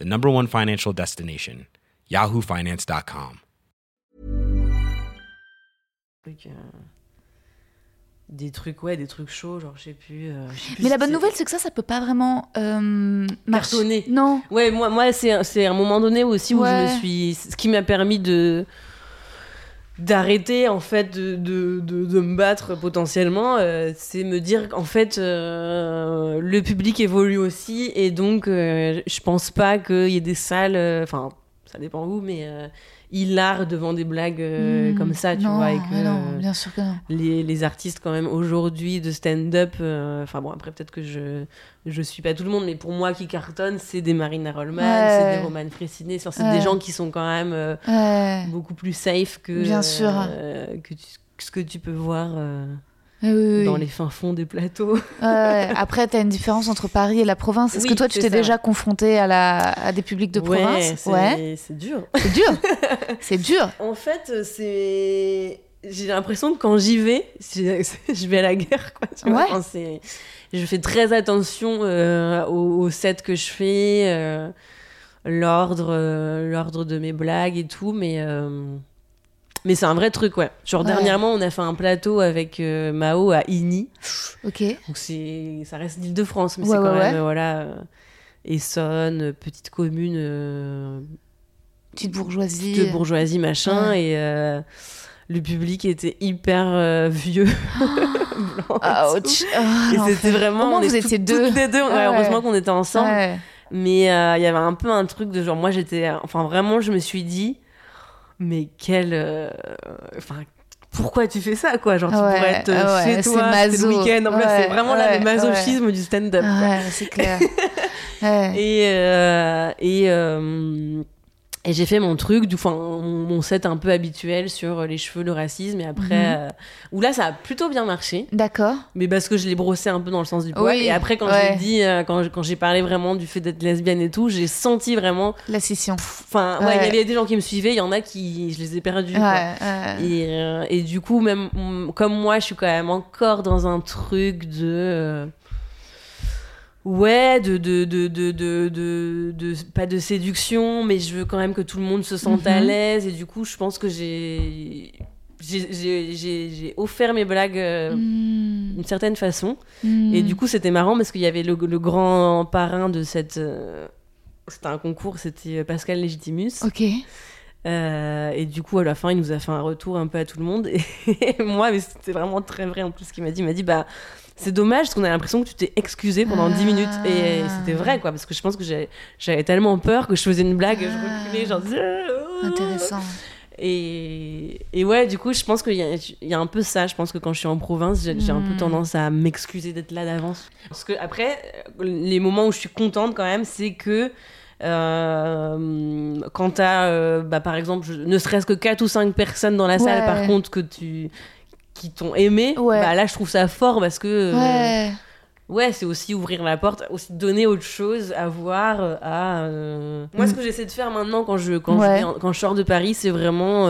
the number one financial destination, yahoofinance.com. Euh, Des trucs, ouais, des trucs chauds, genre, je sais plus. euh, je sais plus Mais la bonne nouvelle, c'est que ça, ça peut pas vraiment euh, marcher. Cartonner. Non. Ouais, moi, moi c'est un- c'est un moment donné aussi où Ouais. je me suis. Ce qui m'a permis de d'arrêter en fait de, de, de, me battre potentiellement euh, c'est me dire qu'en fait euh, le public évolue aussi et donc euh, je pense pas qu'il y ait des salles euh, enfin ça dépend où mais euh, hilar devant des blagues euh, Hmm. comme ça tu Non, vois et que non, euh, bien sûr que non. les, les artistes quand même aujourd'hui de stand-up euh, enfin bon après peut-être que je je suis pas tout le monde mais pour moi qui cartonne c'est des Marina Rollman Ouais. c'est des Roman Enfin, c'est Ouais. des gens qui sont quand même Ouais. beaucoup plus safe que Bien sûr. que tu- que ce que tu peux voir Oui, oui, oui. dans les fins fonds des plateaux Ouais. *laughs* Après, tu as une différence entre Paris et la province. Est-ce que toi, tu t'es déjà confronté à, la... à des publics de Ouais, province c'est c'est dur C'est dur. *laughs* c'est dur. en fait c'est j'ai l'impression que quand j'y vais *laughs* je vais à la guerre quoi tu vois, Ouais. je fais très attention euh, au, au set que je fais euh, l'ordre euh, l'ordre de mes blagues et tout mais euh, mais c'est un vrai truc ouais. Genre Ouais. dernièrement on a fait un plateau avec euh, Mao à Igny. Ok. donc ça reste l'Île-de-France mais Ouais, c'est quand ouais, même voilà euh, Essonne euh, petite commune euh, Petite bourgeoisie. de bourgeoisie machin et euh, le public était hyper vieux. *gasps* *laughs* Blanc et Ah, et l'enfer. c'était vraiment moins, on vous étiez deux. toutes les deux. Heureusement qu'on était ensemble. Mais il y avait un peu un truc de genre moi j'étais enfin vraiment je me suis dit mais quel euh, enfin pourquoi tu fais ça quoi? Genre tu Ouais, pourrais être ouais, chez c'est toi c'était le week-end. En Ouais, c'est vraiment là le masochisme du stand-up. Ouais, c'est clair. *laughs* Et, euh, et, euh, et j'ai fait mon truc, du, enfin, mon, set un peu habituel sur les cheveux, le racisme. Et après, euh, où là, ça a plutôt bien marché. D'accord. Mais parce que je l'ai brossé un peu dans le sens du poil. Oui, et après, quand ouais. j'ai dit, euh, quand, quand j'ai parlé vraiment du fait d'être lesbienne et tout, j'ai senti vraiment. La scission. Enfin, ouais, Ouais. il y avait des gens qui me suivaient, il y en a qui, je les ai perdus. Ouais. Et, euh, et du coup, même mm, comme moi, je suis quand même encore dans un truc de. Euh, ouais, de, de, de, de, de, Pas de séduction, mais je veux quand même que tout le monde se sente à Mhm. l'aise. Et du coup, je pense que j'ai. J'ai- offert mes blagues euh, Hmm. d'une certaine façon. Hmm. Et du coup, c'était marrant parce qu'il y avait le, le grand parrain de cette. euh, C'était un concours, c'était Pascal Légitimus. Ok. Euh, et du coup, à la fin, il nous a fait un retour un peu à tout le monde. *laughs* Et moi, mais c'était vraiment très vrai en plus ce qu'il m'a dit. Il m'a dit, bah, c'est dommage parce qu'on a l'impression que tu t'es excusé pendant 10 minutes. Et Ah. c'était vrai, quoi, parce que je pense que j'avais tellement peur que je faisais une blague, je Ah. reculais, genre. Intéressant. Et, et ouais, du coup, je pense qu'il y, y a un peu ça. Je pense que quand je suis en province, j'ai un peu Hmm. tendance à m'excuser d'être là d'avance. Parce que après, les moments où je suis contente quand même, c'est que euh, quand t'as, euh, bah, par exemple, je- ne serait-ce que 4 ou 5 personnes dans la salle, Ouais. par contre, que tu qui t'ont aimé, Ouais. bah là je trouve ça fort parce que euh, Ouais. c'est aussi ouvrir la porte, aussi donner autre chose à voir, euh, à euh, moi ce que j'essaie de faire maintenant quand je quand, Ouais. je, viens- quand je sors de Paris c'est vraiment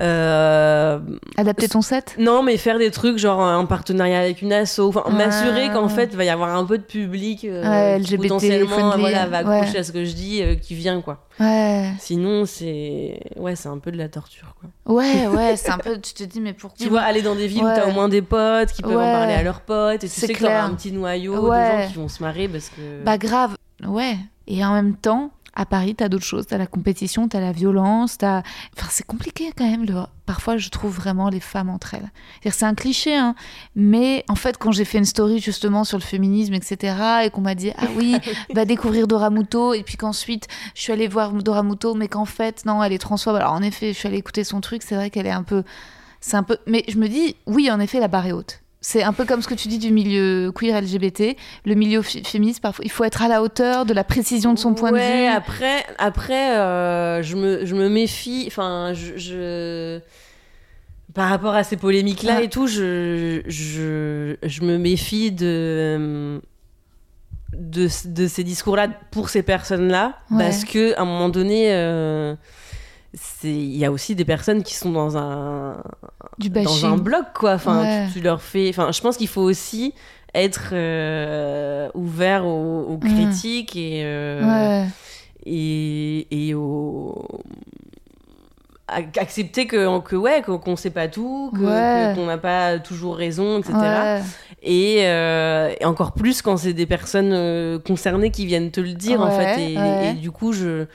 euh, euh, Adapter ton set? Non, mais faire des trucs genre en partenariat avec une asso, enfin Ah. m'assurer qu'en fait il va y avoir un peu de public euh, Ouais, LGBT potentiellement friendly, voilà, va accrocher ouais. à ce que je dis, euh, qui vient quoi. Ouais. Sinon c'est ouais c'est un peu de la torture quoi. Ouais, *laughs* ouais, c'est un peu. Tu te dis, mais pourquoi Tu vois aller dans des villes où t'as au moins des potes qui peuvent en parler à leurs potes et tu C'est sais que t'auras clair. un petit noyau de gens qui vont se marrer parce que Bah grave, ouais. Et en même temps, À Paris, t'as d'autres choses. T'as la compétition, t'as la violence, t'as. Enfin, c'est compliqué quand même. Le... Parfois, je trouve vraiment les femmes entre elles. C'est un cliché, hein. Mais en fait, quand j'ai fait une story justement sur le féminisme, etc., et qu'on m'a dit *laughs* ah oui, va découvrir Dora Muto, et puis qu'ensuite je suis allée voir Dora Muto, mais qu'en fait non, elle est transphobe. Alors en effet, je suis allée écouter son truc. C'est vrai qu'elle est un peu, c'est un peu. Mais je me dis oui, en effet, la barre est haute. C'est un peu comme ce que tu dis du milieu queer LGBT, le milieu féministe. Parfois, il faut être à la hauteur de la précision de son point de vue. après, après euh, je, me, je me méfie. Enfin, je, je- Par rapport à ces polémiques-là Ouais. et tout, je, je, je me méfie de. De, de ces discours-là pour ces personnes-là. Ouais. Parce que à un moment donné. euh, il y a aussi des personnes qui sont dans un du dans un bloc quoi enfin Ouais. tu, tu leur fais enfin je pense qu'il faut aussi être euh, ouvert aux, aux critiques et euh, Ouais. et, et au ac- accepter que, que ouais qu'on qu'on sait pas tout que- Ouais. que- qu'on n'a pas toujours raison etc Ouais. et, euh, et encore plus quand c'est des personnes concernées qui viennent te le dire en fait et du coup je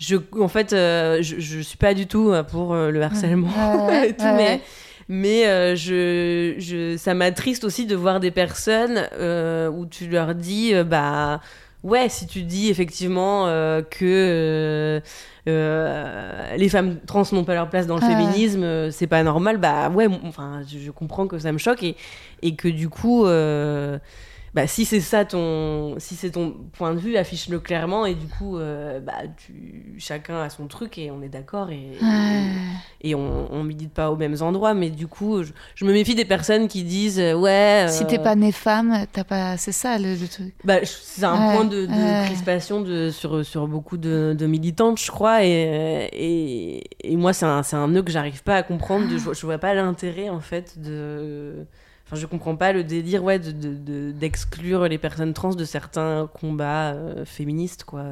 je en fait euh, je, je suis pas du tout euh, pour euh, le harcèlement Ouais, *laughs* et tout ouais. mais mais euh, je, je ça m'attriste aussi de voir des personnes euh, où tu leur dis bah ouais si tu dis effectivement que les femmes trans n'ont pas leur place dans le féminisme c'est pas normal bah ouais enfin je, je comprends que ça me choque et, et que du coup bah, si c'est ça ton si c'est ton point de vue affiche-le clairement et du coup euh, bah tu chacun a son truc et on est d'accord et, Ouais. et on, on milite pas aux mêmes endroits mais du coup je, je me méfie des personnes qui disent euh, ouais Si euh, t'es pas née femme, t'as pas. C'est ça le, le truc. bah, c'est un Ouais, point de, de ouais. crispation de, sur, sur beaucoup de, de militantes, je crois. Et, et, et moi, c'est un, c'est un nœud que j'arrive pas à comprendre. De, je, je vois pas l'intérêt, en fait, de. Enfin, je comprends pas le délire, ouais, de- de- de- d'exclure les personnes trans de certains combats euh, féministes, quoi.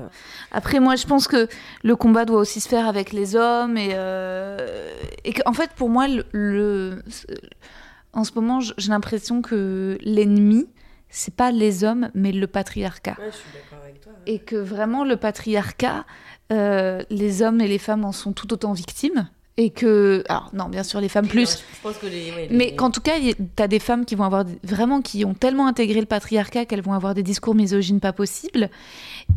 Après, moi, je pense que le combat doit aussi se faire avec les hommes et, euh, et fait, pour moi, le, le- en ce moment, j'ai l'impression que l'ennemi, c'est pas les hommes, mais le patriarcat. Ouais, je suis d'accord avec toi. Et que vraiment, le patriarcat, euh, les hommes et les femmes en sont tout autant victimes. Et que, alors non, bien sûr, les femmes plus, Je pense que les. ouais, les- mais qu'en tout cas, tu as des femmes qui vont avoir vraiment qui ont tellement intégré le patriarcat qu'elles vont avoir des discours misogynes pas possibles,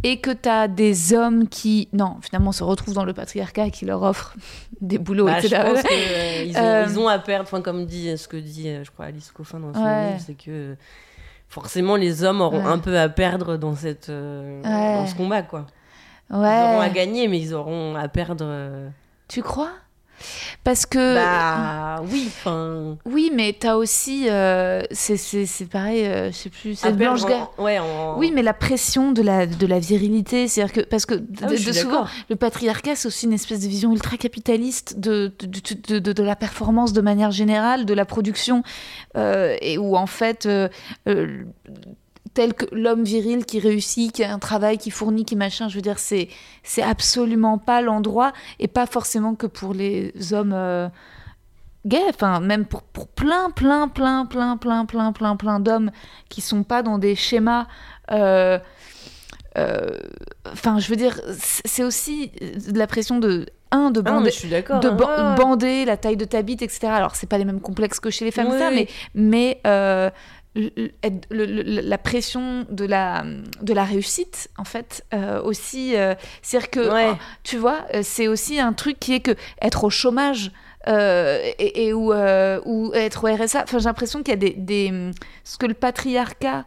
et que tu as des hommes qui, non, finalement, se retrouvent dans le patriarcat et qui leur offrent *laughs* des boulots, Bah, je etc. pense qu'ils *laughs* ont, Euh, ils ont à perdre, enfin, comme dit ce que dit, euh, je crois, Alice Coffin dans son Ouais. livre, c'est que forcément les hommes auront Ouais. un peu à perdre dans, cette, euh, dans ce combat, quoi. Ils auront à gagner, mais ils auront à perdre. euh, tu crois? Parce que Bah oui, enfin. oui, mais tu as aussi, euh, c'est pareil, euh, je sais plus, c'est Blanche en-. Ouais, en... Oui, mais la pression de la, de la virilité, c'est-à-dire que parce que de, Ah oui, de souvent le patriarcat, c'est aussi une espèce de vision ultra capitaliste de, de, de, la performance de manière générale, de la production, euh, et où en fait, euh, euh, tel que l'homme viril qui réussit, qui a un travail, qui fournit, qui machin, je veux dire, c'est c'est absolument pas l'endroit, et pas forcément que pour les hommes. euh, gays, enfin même pour, pour plein, plein, plein, plein, plein, plein, plein, plein d'hommes qui sont pas dans des schémas euh, euh, Enfin, je veux dire, c'est aussi de la pression de un de Ah, bander, mais je suis d'accord. de hein. ba- ouais. bander la taille de ta bite, etc. Alors, c'est pas les mêmes complexes que chez les femmes, Oui, ça, oui. mais mais le- le- la pression de la de la réussite, en fait, euh, aussi, euh, c'est-à-dire que Ouais. oh, tu vois, euh, c'est aussi un truc qui est que être au chômage. euh, et, et ou, ou être au RSA. Enfin, j'ai l'impression qu'il y a des, des- ce que le patriarcat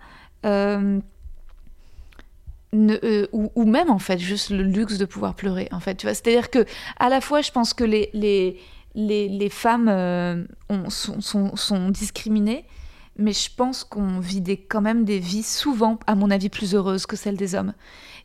ne- euh, ou, ou même en fait juste le luxe de pouvoir pleurer en fait tu vois c'est à dire que à la fois je pense que les les les, les femmes euh, ont- sont, sont, sont discriminées mais je pense qu'on vit des, quand même des vies souvent à mon avis plus heureuses que celles des hommes.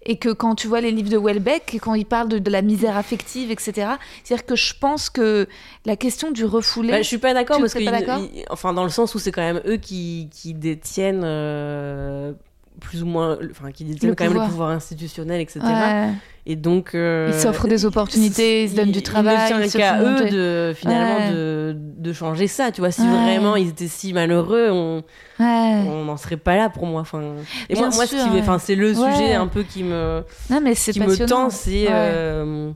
Et que quand tu vois les livres de Welbeck et quand il parle de, de la misère affective etc c'est à dire que je pense que la question du refoulé Bah, je suis pas d'accord parce que ils- enfin dans le sens où c'est quand même eux qui, qui détiennent euh, plus ou moins, enfin, qui détiennent Le quand même le pouvoir institutionnel, etc. Ouais. Et donc. euh, Ils s'offrent des opportunités, ils se donnent du travail. Il ne tient qu'à eux de, finalement, Ouais. de, de changer ça. Tu vois, si Ouais. vraiment ils étaient si malheureux, on on n'en serait pas là pour moi. Enfin, et Bien moi, moi ce sûr, qui, ouais. enfin, c'est le sujet un peu qui me, Non, mais c'est qui me tend, c'est. Euh,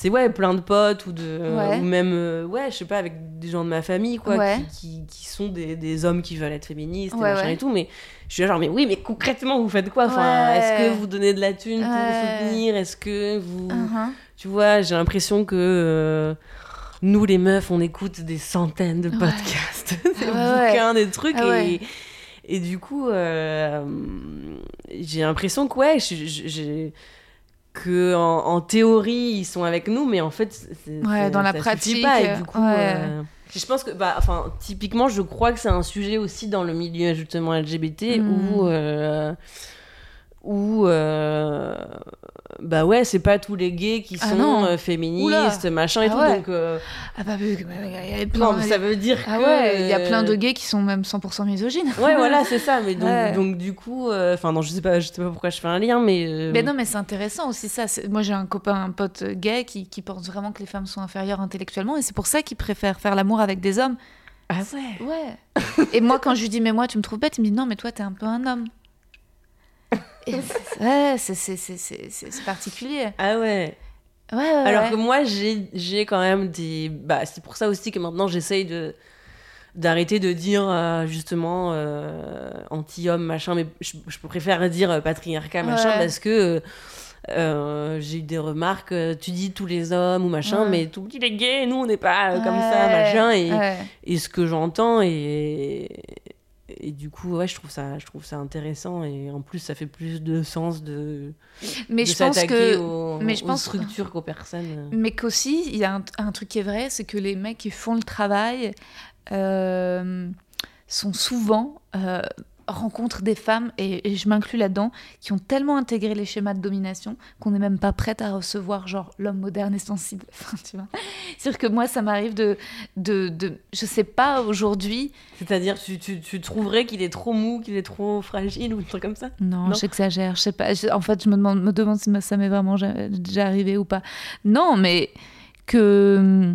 c'est ouais, plein de potes ou, de, Ouais. ou même, euh, ouais, je sais pas, avec des gens de ma famille, quoi, Ouais. qui, qui, qui sont des, des hommes qui veulent être féministes et machin et tout, mais je suis là genre, mais oui, mais concrètement, vous faites quoi? Enfin. Est-ce que vous donnez de la thune pour Ouais. soutenir? Est-ce que vous. Uh-huh. Tu vois, j'ai l'impression que euh, nous, les meufs, on écoute des centaines de podcasts, *laughs* des ouais. bouquins, des trucs. Ah et, et du coup, euh, j'ai l'impression que, ouais, j'ai que en, en théorie ils sont avec nous mais en fait c'est- Ouais, dans la pratique, pas, et du coup ouais. euh, je pense que bah enfin typiquement je crois que c'est un sujet aussi dans le milieu justement LGBT Mm. où euh, où euh, bah ouais c'est pas tous les gays qui Ah sont non. euh, féministes machin et Ah tout ouais. donc euh, Ah bah, il y avait plein. non ça veut dire Ah que ouais, il y a plein de euh, gays qui sont même 100% misogynes. ouais voilà c'est ça mais donc, Ouais. donc du coup euh, enfin non je sais pas je sais pas pourquoi je fais un lien mais Mais non, mais c'est intéressant aussi ça. Moi, j'ai un copain, un pote gay qui, qui pense vraiment que les femmes sont inférieures intellectuellement et c'est pour ça qu'il préfère faire l'amour avec des hommes. ah ouais Ouais. et moi, quand je lui dis, mais moi, tu me trouves bête, il me dit, non, mais toi, t'es un peu un homme. *laughs* Ouais, c'est- particulier. ah ouais Ouais, ouais, Alors ouais. que moi, j'ai quand même des. Bah, c'est pour ça aussi que maintenant, j'essaye de d'arrêter de dire euh, justement euh, anti-homme machin mais je, je préfère dire euh, patriarcat machin parce que euh, j'ai eu des remarques tu dis tous les hommes ou machin mais tout dis les gays nous on n'est pas comme ça machin et, et ce que j'entends et et du coup ouais je trouve ça je trouve ça intéressant et en plus ça fait plus de sens de Mais de je pense que. aux, mais je aux pense- structures qu'aux personnes Mais qu'aussi, il y a un, un truc qui est vrai, c'est que les mecs qui font le travail euh, sont souvent euh, rencontrent des femmes, et, et je m'inclus là-dedans, qui ont tellement intégré les schémas de domination qu'on n'est même pas prête à recevoir genre l'homme moderne et sensible. *laughs* Enfin, tu vois. C'est-à-dire que moi, ça m'arrive de, de, de, je sais pas aujourd'hui. C'est-à-dire, tu, tu, tu trouverais qu'il est trop mou, qu'il est trop fragile ou un truc comme ça? Non, Non? j'exagère. Je sais pas. Je- en fait, je me demande, me demande si ça m'est vraiment déjà arrivé ou pas. Non, mais que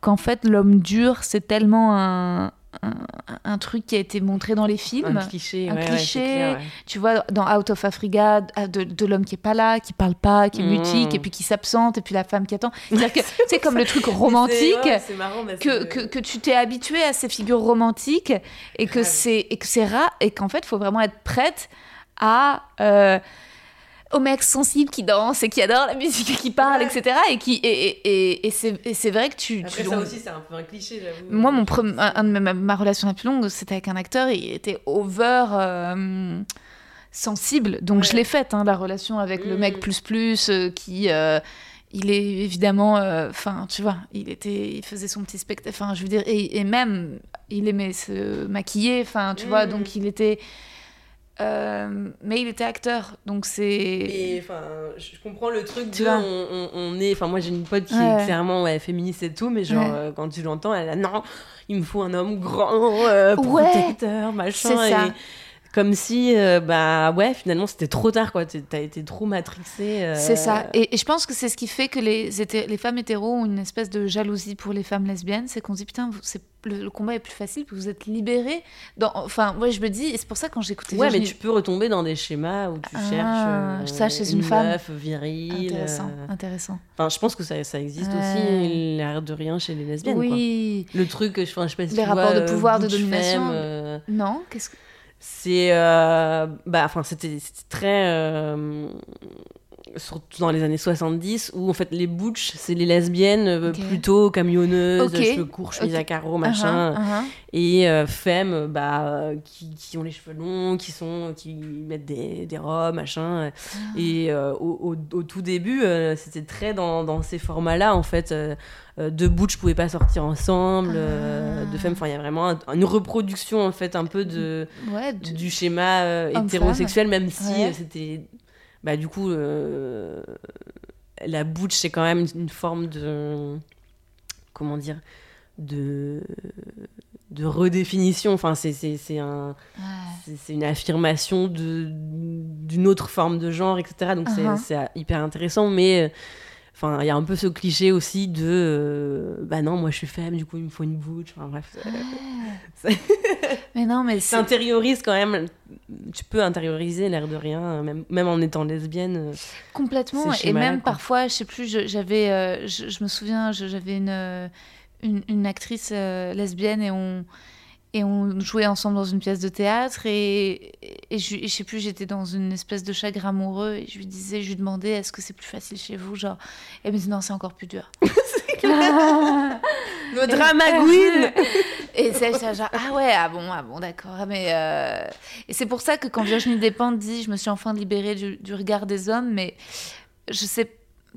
qu'en fait l'homme dur, c'est tellement un, un, un truc qui a été montré dans les films. Un cliché, Un ouais, ouais, cliché. c'est clair, ouais. Tu vois, dans Out of Africa, de, de l'homme qui est pas là, qui parle pas, qui est Mm. mutique, et puis qui s'absente, et puis la femme qui attend. *laughs* C'est comme le truc romantique. marrant que, que, que tu t'es habitué à ces figures romantiques et que et que c'est rare et qu'en fait il faut vraiment être prête à euh, aux mecs sensibles qui dansent et qui adorent la musique et qui Ouais. etc et qui et, et, et, et c'est vrai que tu, Après, tu- ça aussi, c'est un peu un cliché, j'avoue. moi mon un, de ma, ma relation la plus longue c'était avec un acteur il était over euh, sensible donc Ouais. je l'ai faite hein, la relation avec le Mm. mec plus plus euh, qui euh, il est évidemment enfin tu vois il était il faisait son petit spectacle enfin je veux dire et, et même il aimait se maquiller enfin tu vois Mm. donc il était euh, mais il était acteur donc c'est Et enfin, je comprends le truc Tu de. vois. On, est. Enfin, moi, j'ai une pote qui Ouais. est clairement ouais, féministe et tout, mais genre, Ouais. euh, quand tu l'entends, elle a non, il me faut un homme grand, euh, protecteur, machin. C'est ça. et Comme si, euh, bah ouais, finalement, c'était trop tard, quoi. T'as été trop matrixée. euh, C'est ça. Et, et je pense que c'est ce qui fait que les, les femmes hétéros ont une espèce de jalousie pour les femmes lesbiennes. C'est qu'on se dit, putain, c'est- le, le combat est plus facile, puis vous êtes libérés. Dans, enfin, ouais, je me dis, et c'est pour ça quand j'écoutais Ouais, mais tu peux retomber dans des schémas où tu Ah, cherches euh, ça, chez une femme. meuf virile. Intéressant, euh, intéressant. Enfin, je pense que ça, ça existe Ouais. aussi, l'air de rien, chez les lesbiennes. quoi. oui. Le truc, je, enfin, je sais pas si Les tu rapports vois, de euh, pouvoir, de Butch domination. Femme, euh, Non Qu'est-ce que... c'est. euh, bah, enfin, c'était très. euh, surtout dans les années 70, où en fait les butch, c'est les lesbiennes euh, plutôt camionneuses, Ok. cheveux courts, chemise Ok. à carreaux, machin. Uh-huh, uh-huh. Et euh, femmes, bah, euh, qui, qui ont les cheveux longs, qui, sont, qui mettent des, des robes, machin. Ah. Et euh, au, au- au tout début, c'était très dans, dans ces formats-là, en fait. Deux butch pouvaient pas sortir ensemble, Ah. deux femmes. Enfin, il y a vraiment un- une reproduction, en fait, un peu de, Ouais, du- du schéma hétérosexuel, même si Ouais. c'était. Bah, du coup, euh, la butch, c'est quand même une forme de. Comment dire de de redéfinition. Enfin, c'est c'est- c'est un, Ouais. c'est c'est une affirmation de d'une autre forme de genre, etc. Donc c'est- Uh-huh. c'est hyper intéressant, mais euh, enfin, il y a un peu ce cliché aussi de euh, bah non, moi je suis femme, du coup il me faut une bouche. Enfin bref, euh, *laughs* Mais non, mais c'est. t'intériorises quand même. Tu peux intérioriser l'air de rien, même, même en étant lesbienne. euh. Complètement. Et même quoi. parfois, je sais plus, je- j'avais, euh, je, je me souviens, j'avais une, euh, une, une actrice euh, lesbienne et on, et on jouait ensemble dans une pièce de théâtre et, et, je, et je sais plus, j'étais dans une espèce de chagrin amoureux et je lui disais, je lui demandais, est-ce que c'est plus facile chez vous, genre? Et elle me dit non, c'est encore plus dur. *laughs* Le *laughs* drama queen *laughs* Et c'est genre, ah ouais, ah bon, ah bon, d'accord. Mais euh, Et c'est pour ça que quand Virginie Despentes dit, je me suis enfin libérée du, du regard des hommes, mais je sais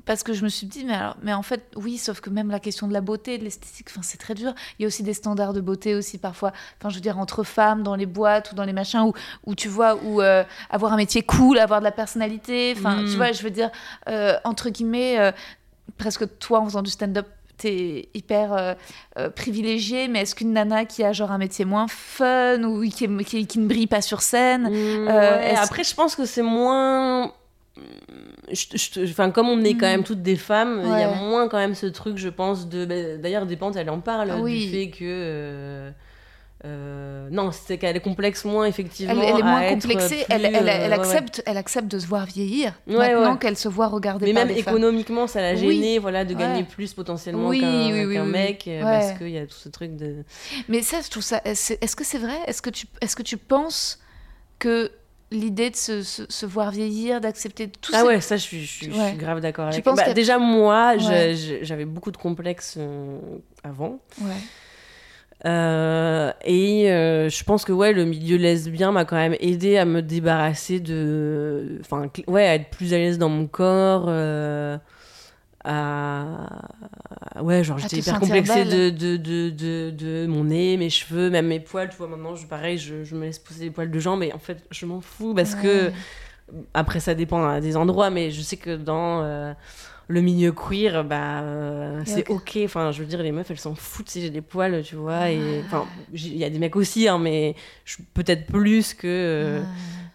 parce que je me suis dit, mais, alors, mais en fait, oui, sauf que même la question de la beauté, de l'esthétique, enfin, c'est très dur. Il y a aussi des standards de beauté aussi parfois, enfin, je veux dire, entre femmes, dans les boîtes ou dans les machins, où, où tu vois, où euh, avoir un métier cool, avoir de la personnalité, enfin, Mm. tu vois, je veux dire, euh, entre guillemets, euh, presque toi en faisant du stand-up, t'es hyper euh, euh, privilégié, mais est-ce qu'une nana qui a genre un métier moins fun ou qui, est- qui, qui ne brille pas sur scène, Mmh, Euh, ouais, est-ce- Après, je pense que c'est moins. Enfin, comme on est quand Mm. même toutes des femmes, il y a moins quand même ce truc, je pense, de. bah, D'ailleurs, Dépente, elle en parle, Ah oui. du fait que. euh, euh, non, c'est qu'elle est complexe moins, effectivement. elle, elle est moins complexée, plus, elle, elle- euh, ouais, accepte, elle accepte de se voir vieillir, Ouais, maintenant ouais. qu'elle se voit regarder Mais par même économiquement, ça l'a Oui. gêné voilà, de gagner plus potentiellement Oui, qu'un oui, mec, parce qu'il y a tout ce truc de. Mais ça, je trouve ça. Est-ce que c'est vrai? Est-ce que tu, est-ce que tu penses que l'idée de se, se- se voir vieillir, d'accepter tout Ah ces- ouais, ça, je suis, je suis, je suis Ouais. grave d'accord avec penses Bah, Déjà, moi, Ouais. j'avais beaucoup de complexes euh, avant. Ouais. Euh, et euh, je pense que ouais, le milieu lesbien m'a quand même aidé à me débarrasser de. Enfin, ouais, à être plus à l'aise dans mon corps. À. Ouais, genre j'étais hyper complexée de, de, de, de, de mon nez, mes cheveux, même mes poils. Tu vois, maintenant, je, pareil, je, je me laisse pousser des poils de jambes, mais en fait, je m'en fous parce que. Après, ça dépend hein, des endroits, mais je sais que dans euh, le milieu queer, bah, euh, c'est ok. ok. Enfin, je veux dire, les meufs, elles s'en foutent si j'ai des poils, tu vois. Et enfin, il y a des mecs aussi, hein, mais peut-être plus que, euh,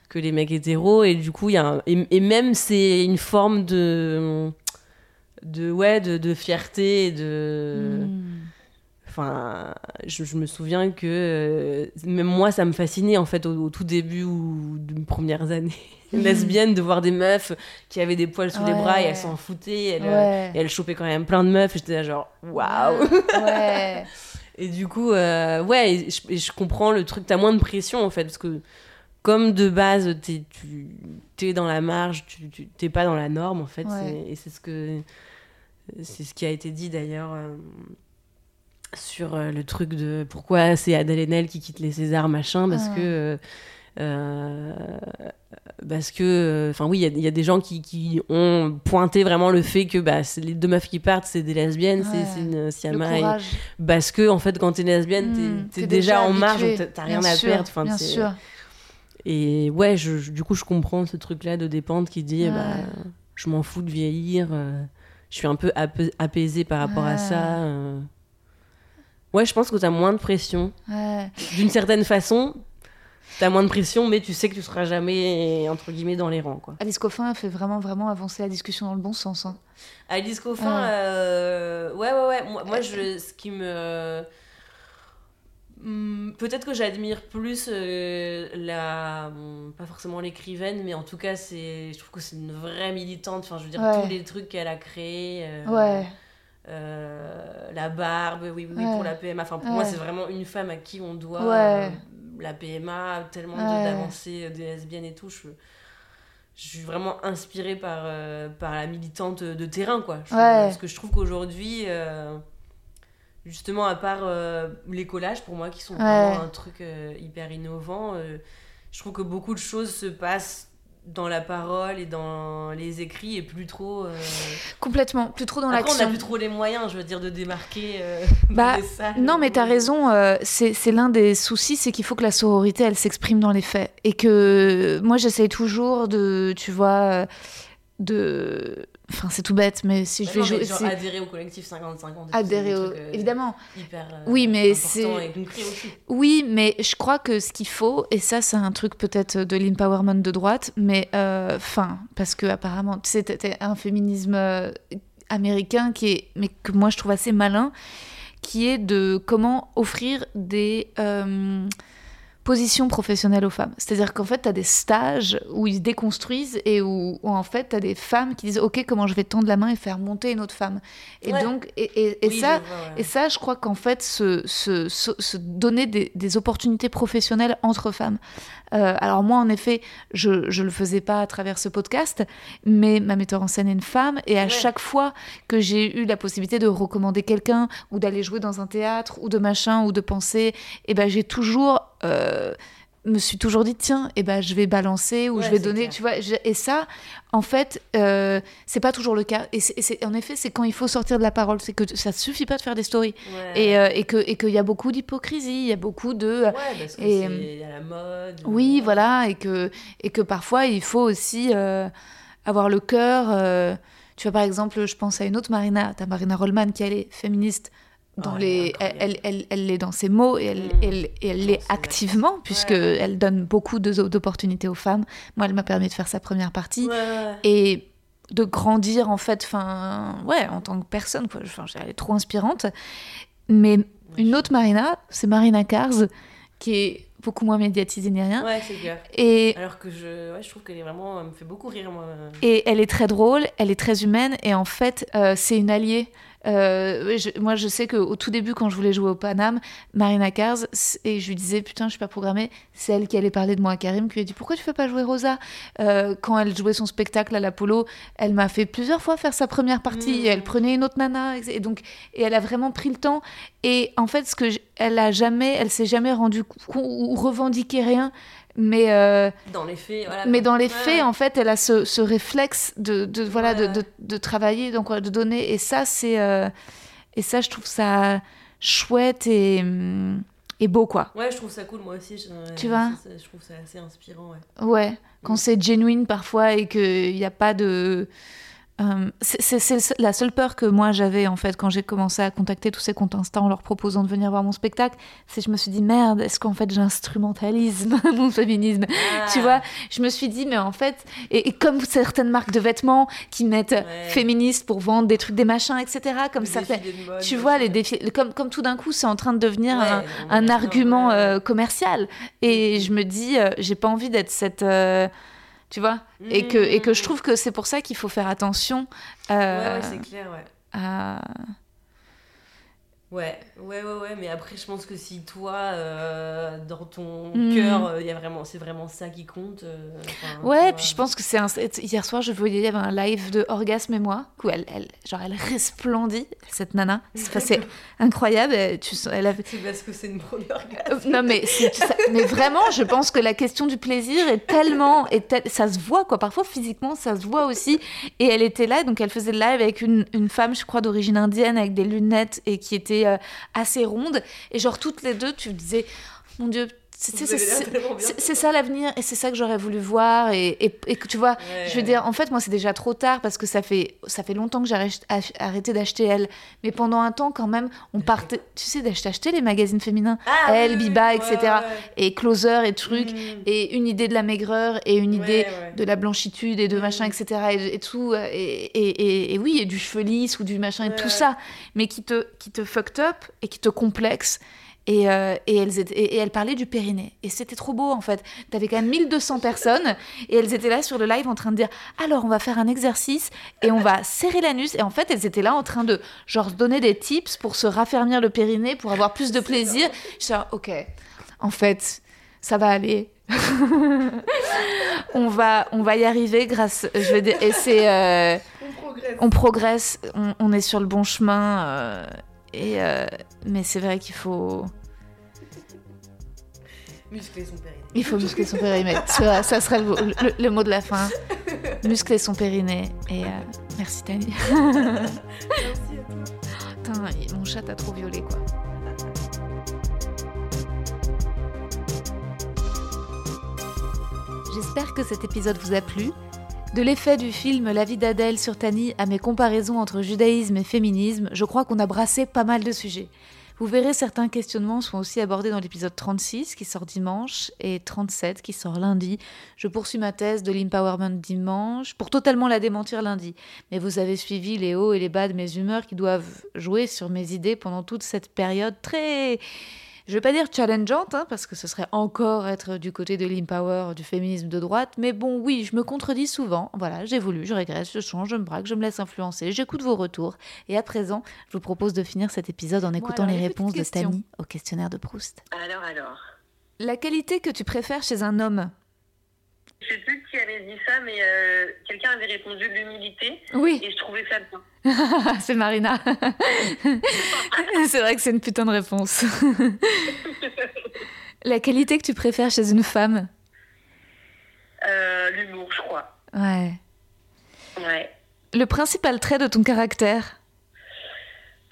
que les mecs hétéros. Et du coup, il y a un- et, et même, c'est une forme de. De ouais, de, de fierté de. Hmm. Enfin, je, je me souviens que euh, même moi, ça me fascinait en fait au, au tout début ou de mes premières années *laughs* lesbiennes de voir des meufs qui avaient des poils sous les bras et elles s'en foutaient. Elles, euh, Ouais. et elles chopaient quand même plein de meufs. J'étais là genre waouh! Ouais. *laughs* Et du coup, euh, ouais, et je, et je comprends le truc. T'as moins de pression en fait parce que comme de base, t'es, tu es dans la marge, tu t'es pas dans la norme en fait. Ouais. Et c'est ce que c'est ce qui a été dit d'ailleurs euh, sur euh, le truc de pourquoi c'est Adèle Haenel qui quitte les Césars machin parce Ah. que euh, euh, parce que enfin oui il y a- il y, a des gens qui, qui ont pointé vraiment le fait que bah, les deux meufs qui partent c'est des lesbiennes c'est- Ouais. c'est une Siama et- parce que en fait quand t'es lesbienne t'es- Hmm, t'es déjà, en marge t'as- rien à sûr, perdre enfin, bien sûr. et ouais je, je- du coup je comprends ce truc là de dépente qui dit Ouais. bah, je m'en fous de vieillir euh, je suis un peu apa- apaisée par rapport à ça euh. ouais je pense que t'as moins de pression Ouais. d'une certaine façon t'as moins de pression mais tu sais que tu seras jamais entre guillemets dans les rangs quoi Alice Coffin a fait vraiment, vraiment avancer la discussion dans le bon sens. hein. Alice Coffin, Ouais. euh, ouais, ouais, ouais. Moi, moi, je, ce qui me. Hmm, Peut-être que j'admire plus euh, la. bon, pas forcément l'écrivaine, mais en tout cas, c'est, je trouve que c'est une vraie militante. Enfin, je veux dire, Ouais. tous les trucs qu'elle a créés. euh, Ouais. euh, la barbe, oui, oui, Ouais. pour la PMA. Enfin, pour moi, c'est vraiment une femme à qui on doit la PMA, tellement d'avancées des lesbiennes et tout. Je, je suis vraiment inspirée par, par la militante de terrain, quoi. Je- Ouais. Parce que je trouve qu'aujourd'hui, justement, à part euh, les collages, pour moi, qui sont vraiment un truc euh, hyper innovant, euh, je trouve que beaucoup de choses se passent dans la parole et dans les écrits et plus trop... Complètement. Plus trop dans après, on l'action. n'a plus trop les moyens, je veux dire, de démarquer *laughs* Bah, salles. Non, mais t'as raison. c'est l'un des soucis, c'est qu'il faut que la sororité, elle s'exprime dans les faits. Et que moi, j'essaye toujours de, tu vois, de enfin c'est tout bête mais si je vais non, jouer genre adhérer au collectif 50-50. et tout, c'est adhérer au euh, évidemment Hyper, euh, Oui, mais c'est-. Oui, mais je crois que ce qu'il faut, et ça c'est un truc peut-être de l'empowerment de droite, mais euh, enfin, parce que apparemment c'était un féminisme américain qui est, mais que moi je trouve assez malin, qui est de comment offrir des positions professionnelles aux femmes. C'est-à-dire qu'en fait, tu as des stages où ils se déconstruisent et où, où, en fait, tu as des femmes qui disent Ok, comment je vais tendre la main et faire monter une autre femme. Et Ouais. donc, et, et- et Oui, ça, je vois, ouais. et ça, je crois qu'en fait, se, se, se, se donner des, des opportunités professionnelles entre femmes. Euh, alors moi, en effet, je ne le faisais pas à travers ce podcast, mais ma metteur en scène est une femme, et à Ouais. chaque fois que j'ai eu la possibilité de recommander quelqu'un, ou d'aller jouer dans un théâtre, ou de machin, ou de penser, et ben j'ai toujours... euh, me suis toujours dit tiens et ben je vais balancer ou Ouais, je vais donner clair. tu vois je- et ça en fait euh, c'est pas toujours le cas et, c'est- en effet c'est quand il faut sortir de la parole c'est que ça suffit pas de faire des stories Ouais. et, euh, et que et qu'il y a beaucoup d'hypocrisie il y a beaucoup de Ouais, parce que et, c'est il y a la mode. oui euh, voilà et que et que parfois il faut aussi euh, avoir le cœur euh, tu vois par exemple je pense à une autre Marina t'as Marina Rollman qui elle est féministe dans Oh, les elle elle, l'est dans ses mots et elle, Mm. elle l'est activement puisque Ouais. elle donne beaucoup d'opportunités aux femmes. Moi elle m'a permis de faire sa première partie. Ouais, et de grandir en fait enfin ouais en tant que personne quoi. Enfin, elle est trop inspirante. Mais une autre Marina c'est Marina Kars qui est beaucoup moins médiatisée ni rien. Ouais, c'est clair. et, Alors que je, ouais, je trouve qu'elle est vraiment, elle me fait beaucoup rire moi. et elle est très drôle elle est très humaine et en fait euh, c'est une alliée Euh, je- moi, je sais qu'au tout début, quand je voulais jouer au Paname, Marina Kars, et je lui disais, putain, je suis pas programmée, c'est elle qui allait parler de moi à Karim, qui lui a dit, pourquoi tu fais pas jouer Rosa? Euh, Quand elle jouait son spectacle à l'Apollo, elle m'a fait plusieurs fois faire sa première partie, et elle prenait une autre nana, et donc, et elle a vraiment pris le temps. Et en fait, ce que elle a jamais, elle s'est jamais rendue ou revendiqué rien, mais euh, Dans les faits, voilà. mais dans les Ouais. faits, en fait, elle a ce, ce réflexe de, de voilà de, Ouais. de, de travailler, donc de donner. Et ça, c'est euh, et ça, je trouve ça chouette et, hum, et beau, quoi. Ouais, je trouve ça cool moi aussi. Je, Tu vois Je trouve ça assez inspirant, ouais. Ouais, quand c'est genuine parfois et qu'il n'y a pas de. Euh, c'est la seule peur que moi j'avais en fait quand j'ai commencé à contacter tous ces comptes Insta en leur proposant de venir voir mon spectacle, c'est que je me suis dit merde, est-ce qu'en fait j'instrumentalise *laughs* mon féminisme? Tu Ah. vois, je me suis dit, mais en fait, et, et comme certaines marques de vêtements qui mettent Ouais. féministes pour vendre des trucs, des machins, etc., comme Le ça fait. mode, Tu vois, les défis, comme, comme tout d'un coup, c'est en train de devenir Ouais, un, argument euh, commercial. Et je me dis, euh, j'ai pas envie d'être cette. Tu vois? Et, que, et que je Mm. trouve que c'est pour ça qu'il faut faire attention euh, Ouais, ouais, c'est clair, ouais. à. Ouais, ouais, ouais, ouais, mais après, je pense que si toi, euh, dans ton Mm. cœur, euh, il y a vraiment, c'est vraiment ça qui compte. euh, enfin, Ouais, puis je pense que c'est un... hier soir, je voyais il y avait un live de Orgasme et moi où elle, elle genre elle resplendit cette nana. *laughs* C'est incroyable. elle- Tu elle avait C'est parce que c'est une première Euh, non mais *laughs* ça- mais vraiment je pense que la question du plaisir est tellement est tel- ça se voit quoi parfois physiquement ça se voit aussi et elle était là donc elle faisait le live avec une, une femme je crois d'origine indienne avec des lunettes et qui était euh, assez ronde. Et genre toutes les deux tu disais mon dieu c'est ça l'avenir et c'est ça que j'aurais voulu voir et, et, et tu vois Ouais. je veux dire, en fait, moi, c'est déjà trop tard parce que ça fait, ça fait longtemps que j'ai arrêté d'acheter Elle. Mais pendant un temps, quand même, on partait, tu sais, d'acheter acheter les magazines féminins. Ah, Elle, oui, Biba, ouais, etc. ouais. Et Closer et trucs. Mm. Et une idée de la maigreur et une idée de la blanchitude et de Mm. machin, etc. Et, et tout. euh, Et, oui, et du cheveu lisse ou du machin et tout ça. Mais qui te, qui te fucked up et qui te complexe. Et, euh, et, elles étaient, et, et elle parlait du périnée. Et c'était trop beau, en fait. T'avais quand même 1200 personnes. Et elles étaient là sur le live en train de dire Alors, on va faire un exercice et on va serrer l'anus. Et en fait, elles étaient là en train de, genre, donner des tips pour se raffermir le périnée, pour avoir plus de plaisir. Je suis là, Ok, en fait, ça va aller. *laughs* on, va, on va y arriver grâce. Je vais dire, et c'est. euh, On progresse. on progresse, on, on est sur le bon chemin. euh, et, euh, mais c'est vrai qu'il faut, Muscler son périnée. il faut muscler son périnée. Ça, ça serait le, le- le mot de la fin. Muscler son périnée. Et euh, merci Tani. Merci à toi. Putain, mon chat t'a trop violé quoi. J'espère que cet épisode vous a plu. De l'effet du film La vie d'Adèle sur Tani à mes comparaisons entre judaïsme et féminisme, je crois qu'on a brassé pas mal de sujets. Vous verrez, certains questionnements sont aussi abordés dans l'épisode 36 qui sort dimanche et 37 qui sort lundi. Je poursuis ma thèse de l'empowerment dimanche pour totalement la démentir lundi. Mais vous avez suivi les hauts et les bas de mes humeurs qui doivent jouer sur mes idées pendant toute cette période très je vais pas dire challengeante, hein, parce que ce serait encore être du côté de l'empower, du féminisme de droite, mais bon, oui, je me contredis souvent. Voilà, j'ai voulu, je regrette, je change, je me braque, je me laisse influencer, j'écoute vos retours. Et à présent, je vous propose de finir cet épisode en écoutant les réponses de Tani au questionnaire de Proust. Alors, alors. La qualité que tu préfères chez un homme? Je sais plus qui avait dit ça, mais euh, quelqu'un avait répondu l'humilité. Oui. Et je trouvais ça bien. *laughs* c'est Marina. *laughs* c'est vrai que c'est une putain de réponse. *laughs* La qualité que tu préfères chez une femme Euh, L'humour, je crois. Ouais. Ouais. Le principal trait de ton caractère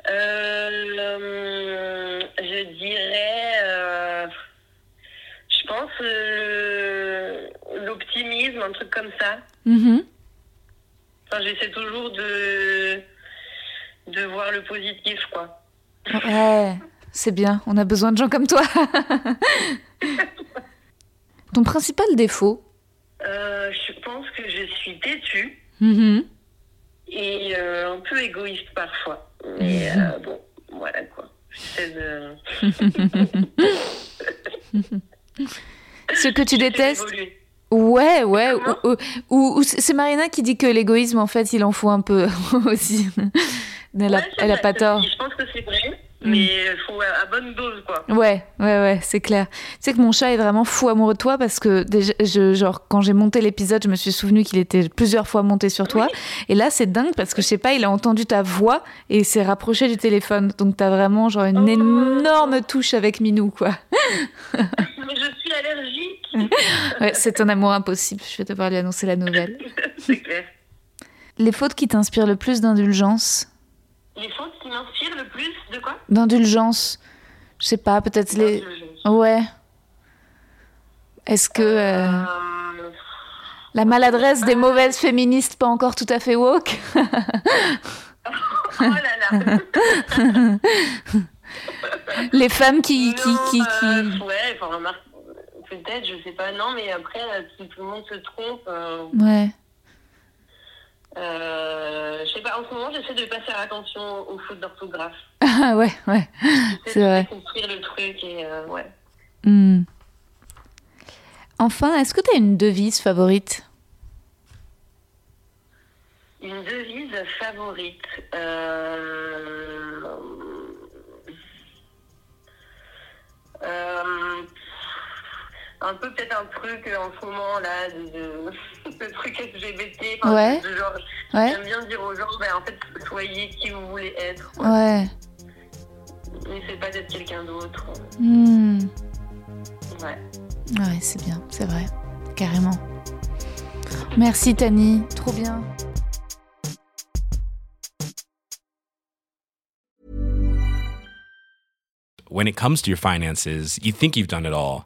Euh, je dirais, je pense, euh, l'optimisme, un truc comme ça. Mhm. Enfin, j'essaie toujours de, de voir le positif, quoi. Ouais, c'est bien, on a besoin de gens comme toi. *laughs* Ton principal défaut Euh, je pense que je suis têtue Mhm. et euh, un peu égoïste parfois. Mais euh, bon, voilà quoi. De. *laughs* Ce que tu détestes. Ouais, ouais. Ou, ou- ou- ou c'est Marina qui dit que l'égoïsme, en fait, il en faut un peu *laughs* aussi. Elle a, Ouais, c'est elle a vrai, pas tort. Je pense que c'est vrai, mais il faut à, à bonne dose quoi. Ouais, ouais, ouais, c'est clair. Tu sais que mon chat est vraiment fou amoureux de toi parce que déjà, je, genre, quand j'ai monté l'épisode, je me suis souvenu qu'il était plusieurs fois monté sur toi. Et là, c'est dingue parce que je sais pas, il a entendu ta voix et il s'est rapproché du téléphone. Donc t'as vraiment genre une Oh. énorme touche avec Minou, quoi. *laughs* Mais je suis allergique. *laughs* Ouais, c'est un amour impossible. Je vais devoir lui annoncer la nouvelle. *laughs* c'est clair. Les fautes qui t'inspirent le plus d'indulgence? Les fautes qui m'inspirent le plus de quoi? D'indulgence Je sais pas, peut-être les. Ouais. Est-ce que euh, Euh, la maladresse des mauvaises féministes pas encore tout à fait woke? *laughs* Oh là là. Les femmes qui. qui, qui, qui... euh, ouais, enfin, remarque, peut-être, je sais pas, non, mais après, euh, si tout le monde se trompe, euh, Ouais. euh, je sais pas, en ce moment, j'essaie de pas faire attention aux fautes d'orthographe. *laughs* Ah ouais, ouais. C'est vrai. construire le truc et euh, ouais. Hmm. Enfin, est-ce que tu as une devise favorite? Une devise favorite. Euh... Un peu peut-être un truc euh, en ce moment là, de, de... *laughs* le truc LGBT. enfin, Ouais. de- de genre, Ouais. J'aime bien dire aux gens, ben, en fait, soyez qui vous voulez être. quoi. Ouais. N'essayez pas d'être quelqu'un d'autre. Hmm. Ouais. Ouais, c'est bien, c'est vrai. Carrément. Merci Tani, trop bien. When it comes to your finances, you think you've done it all.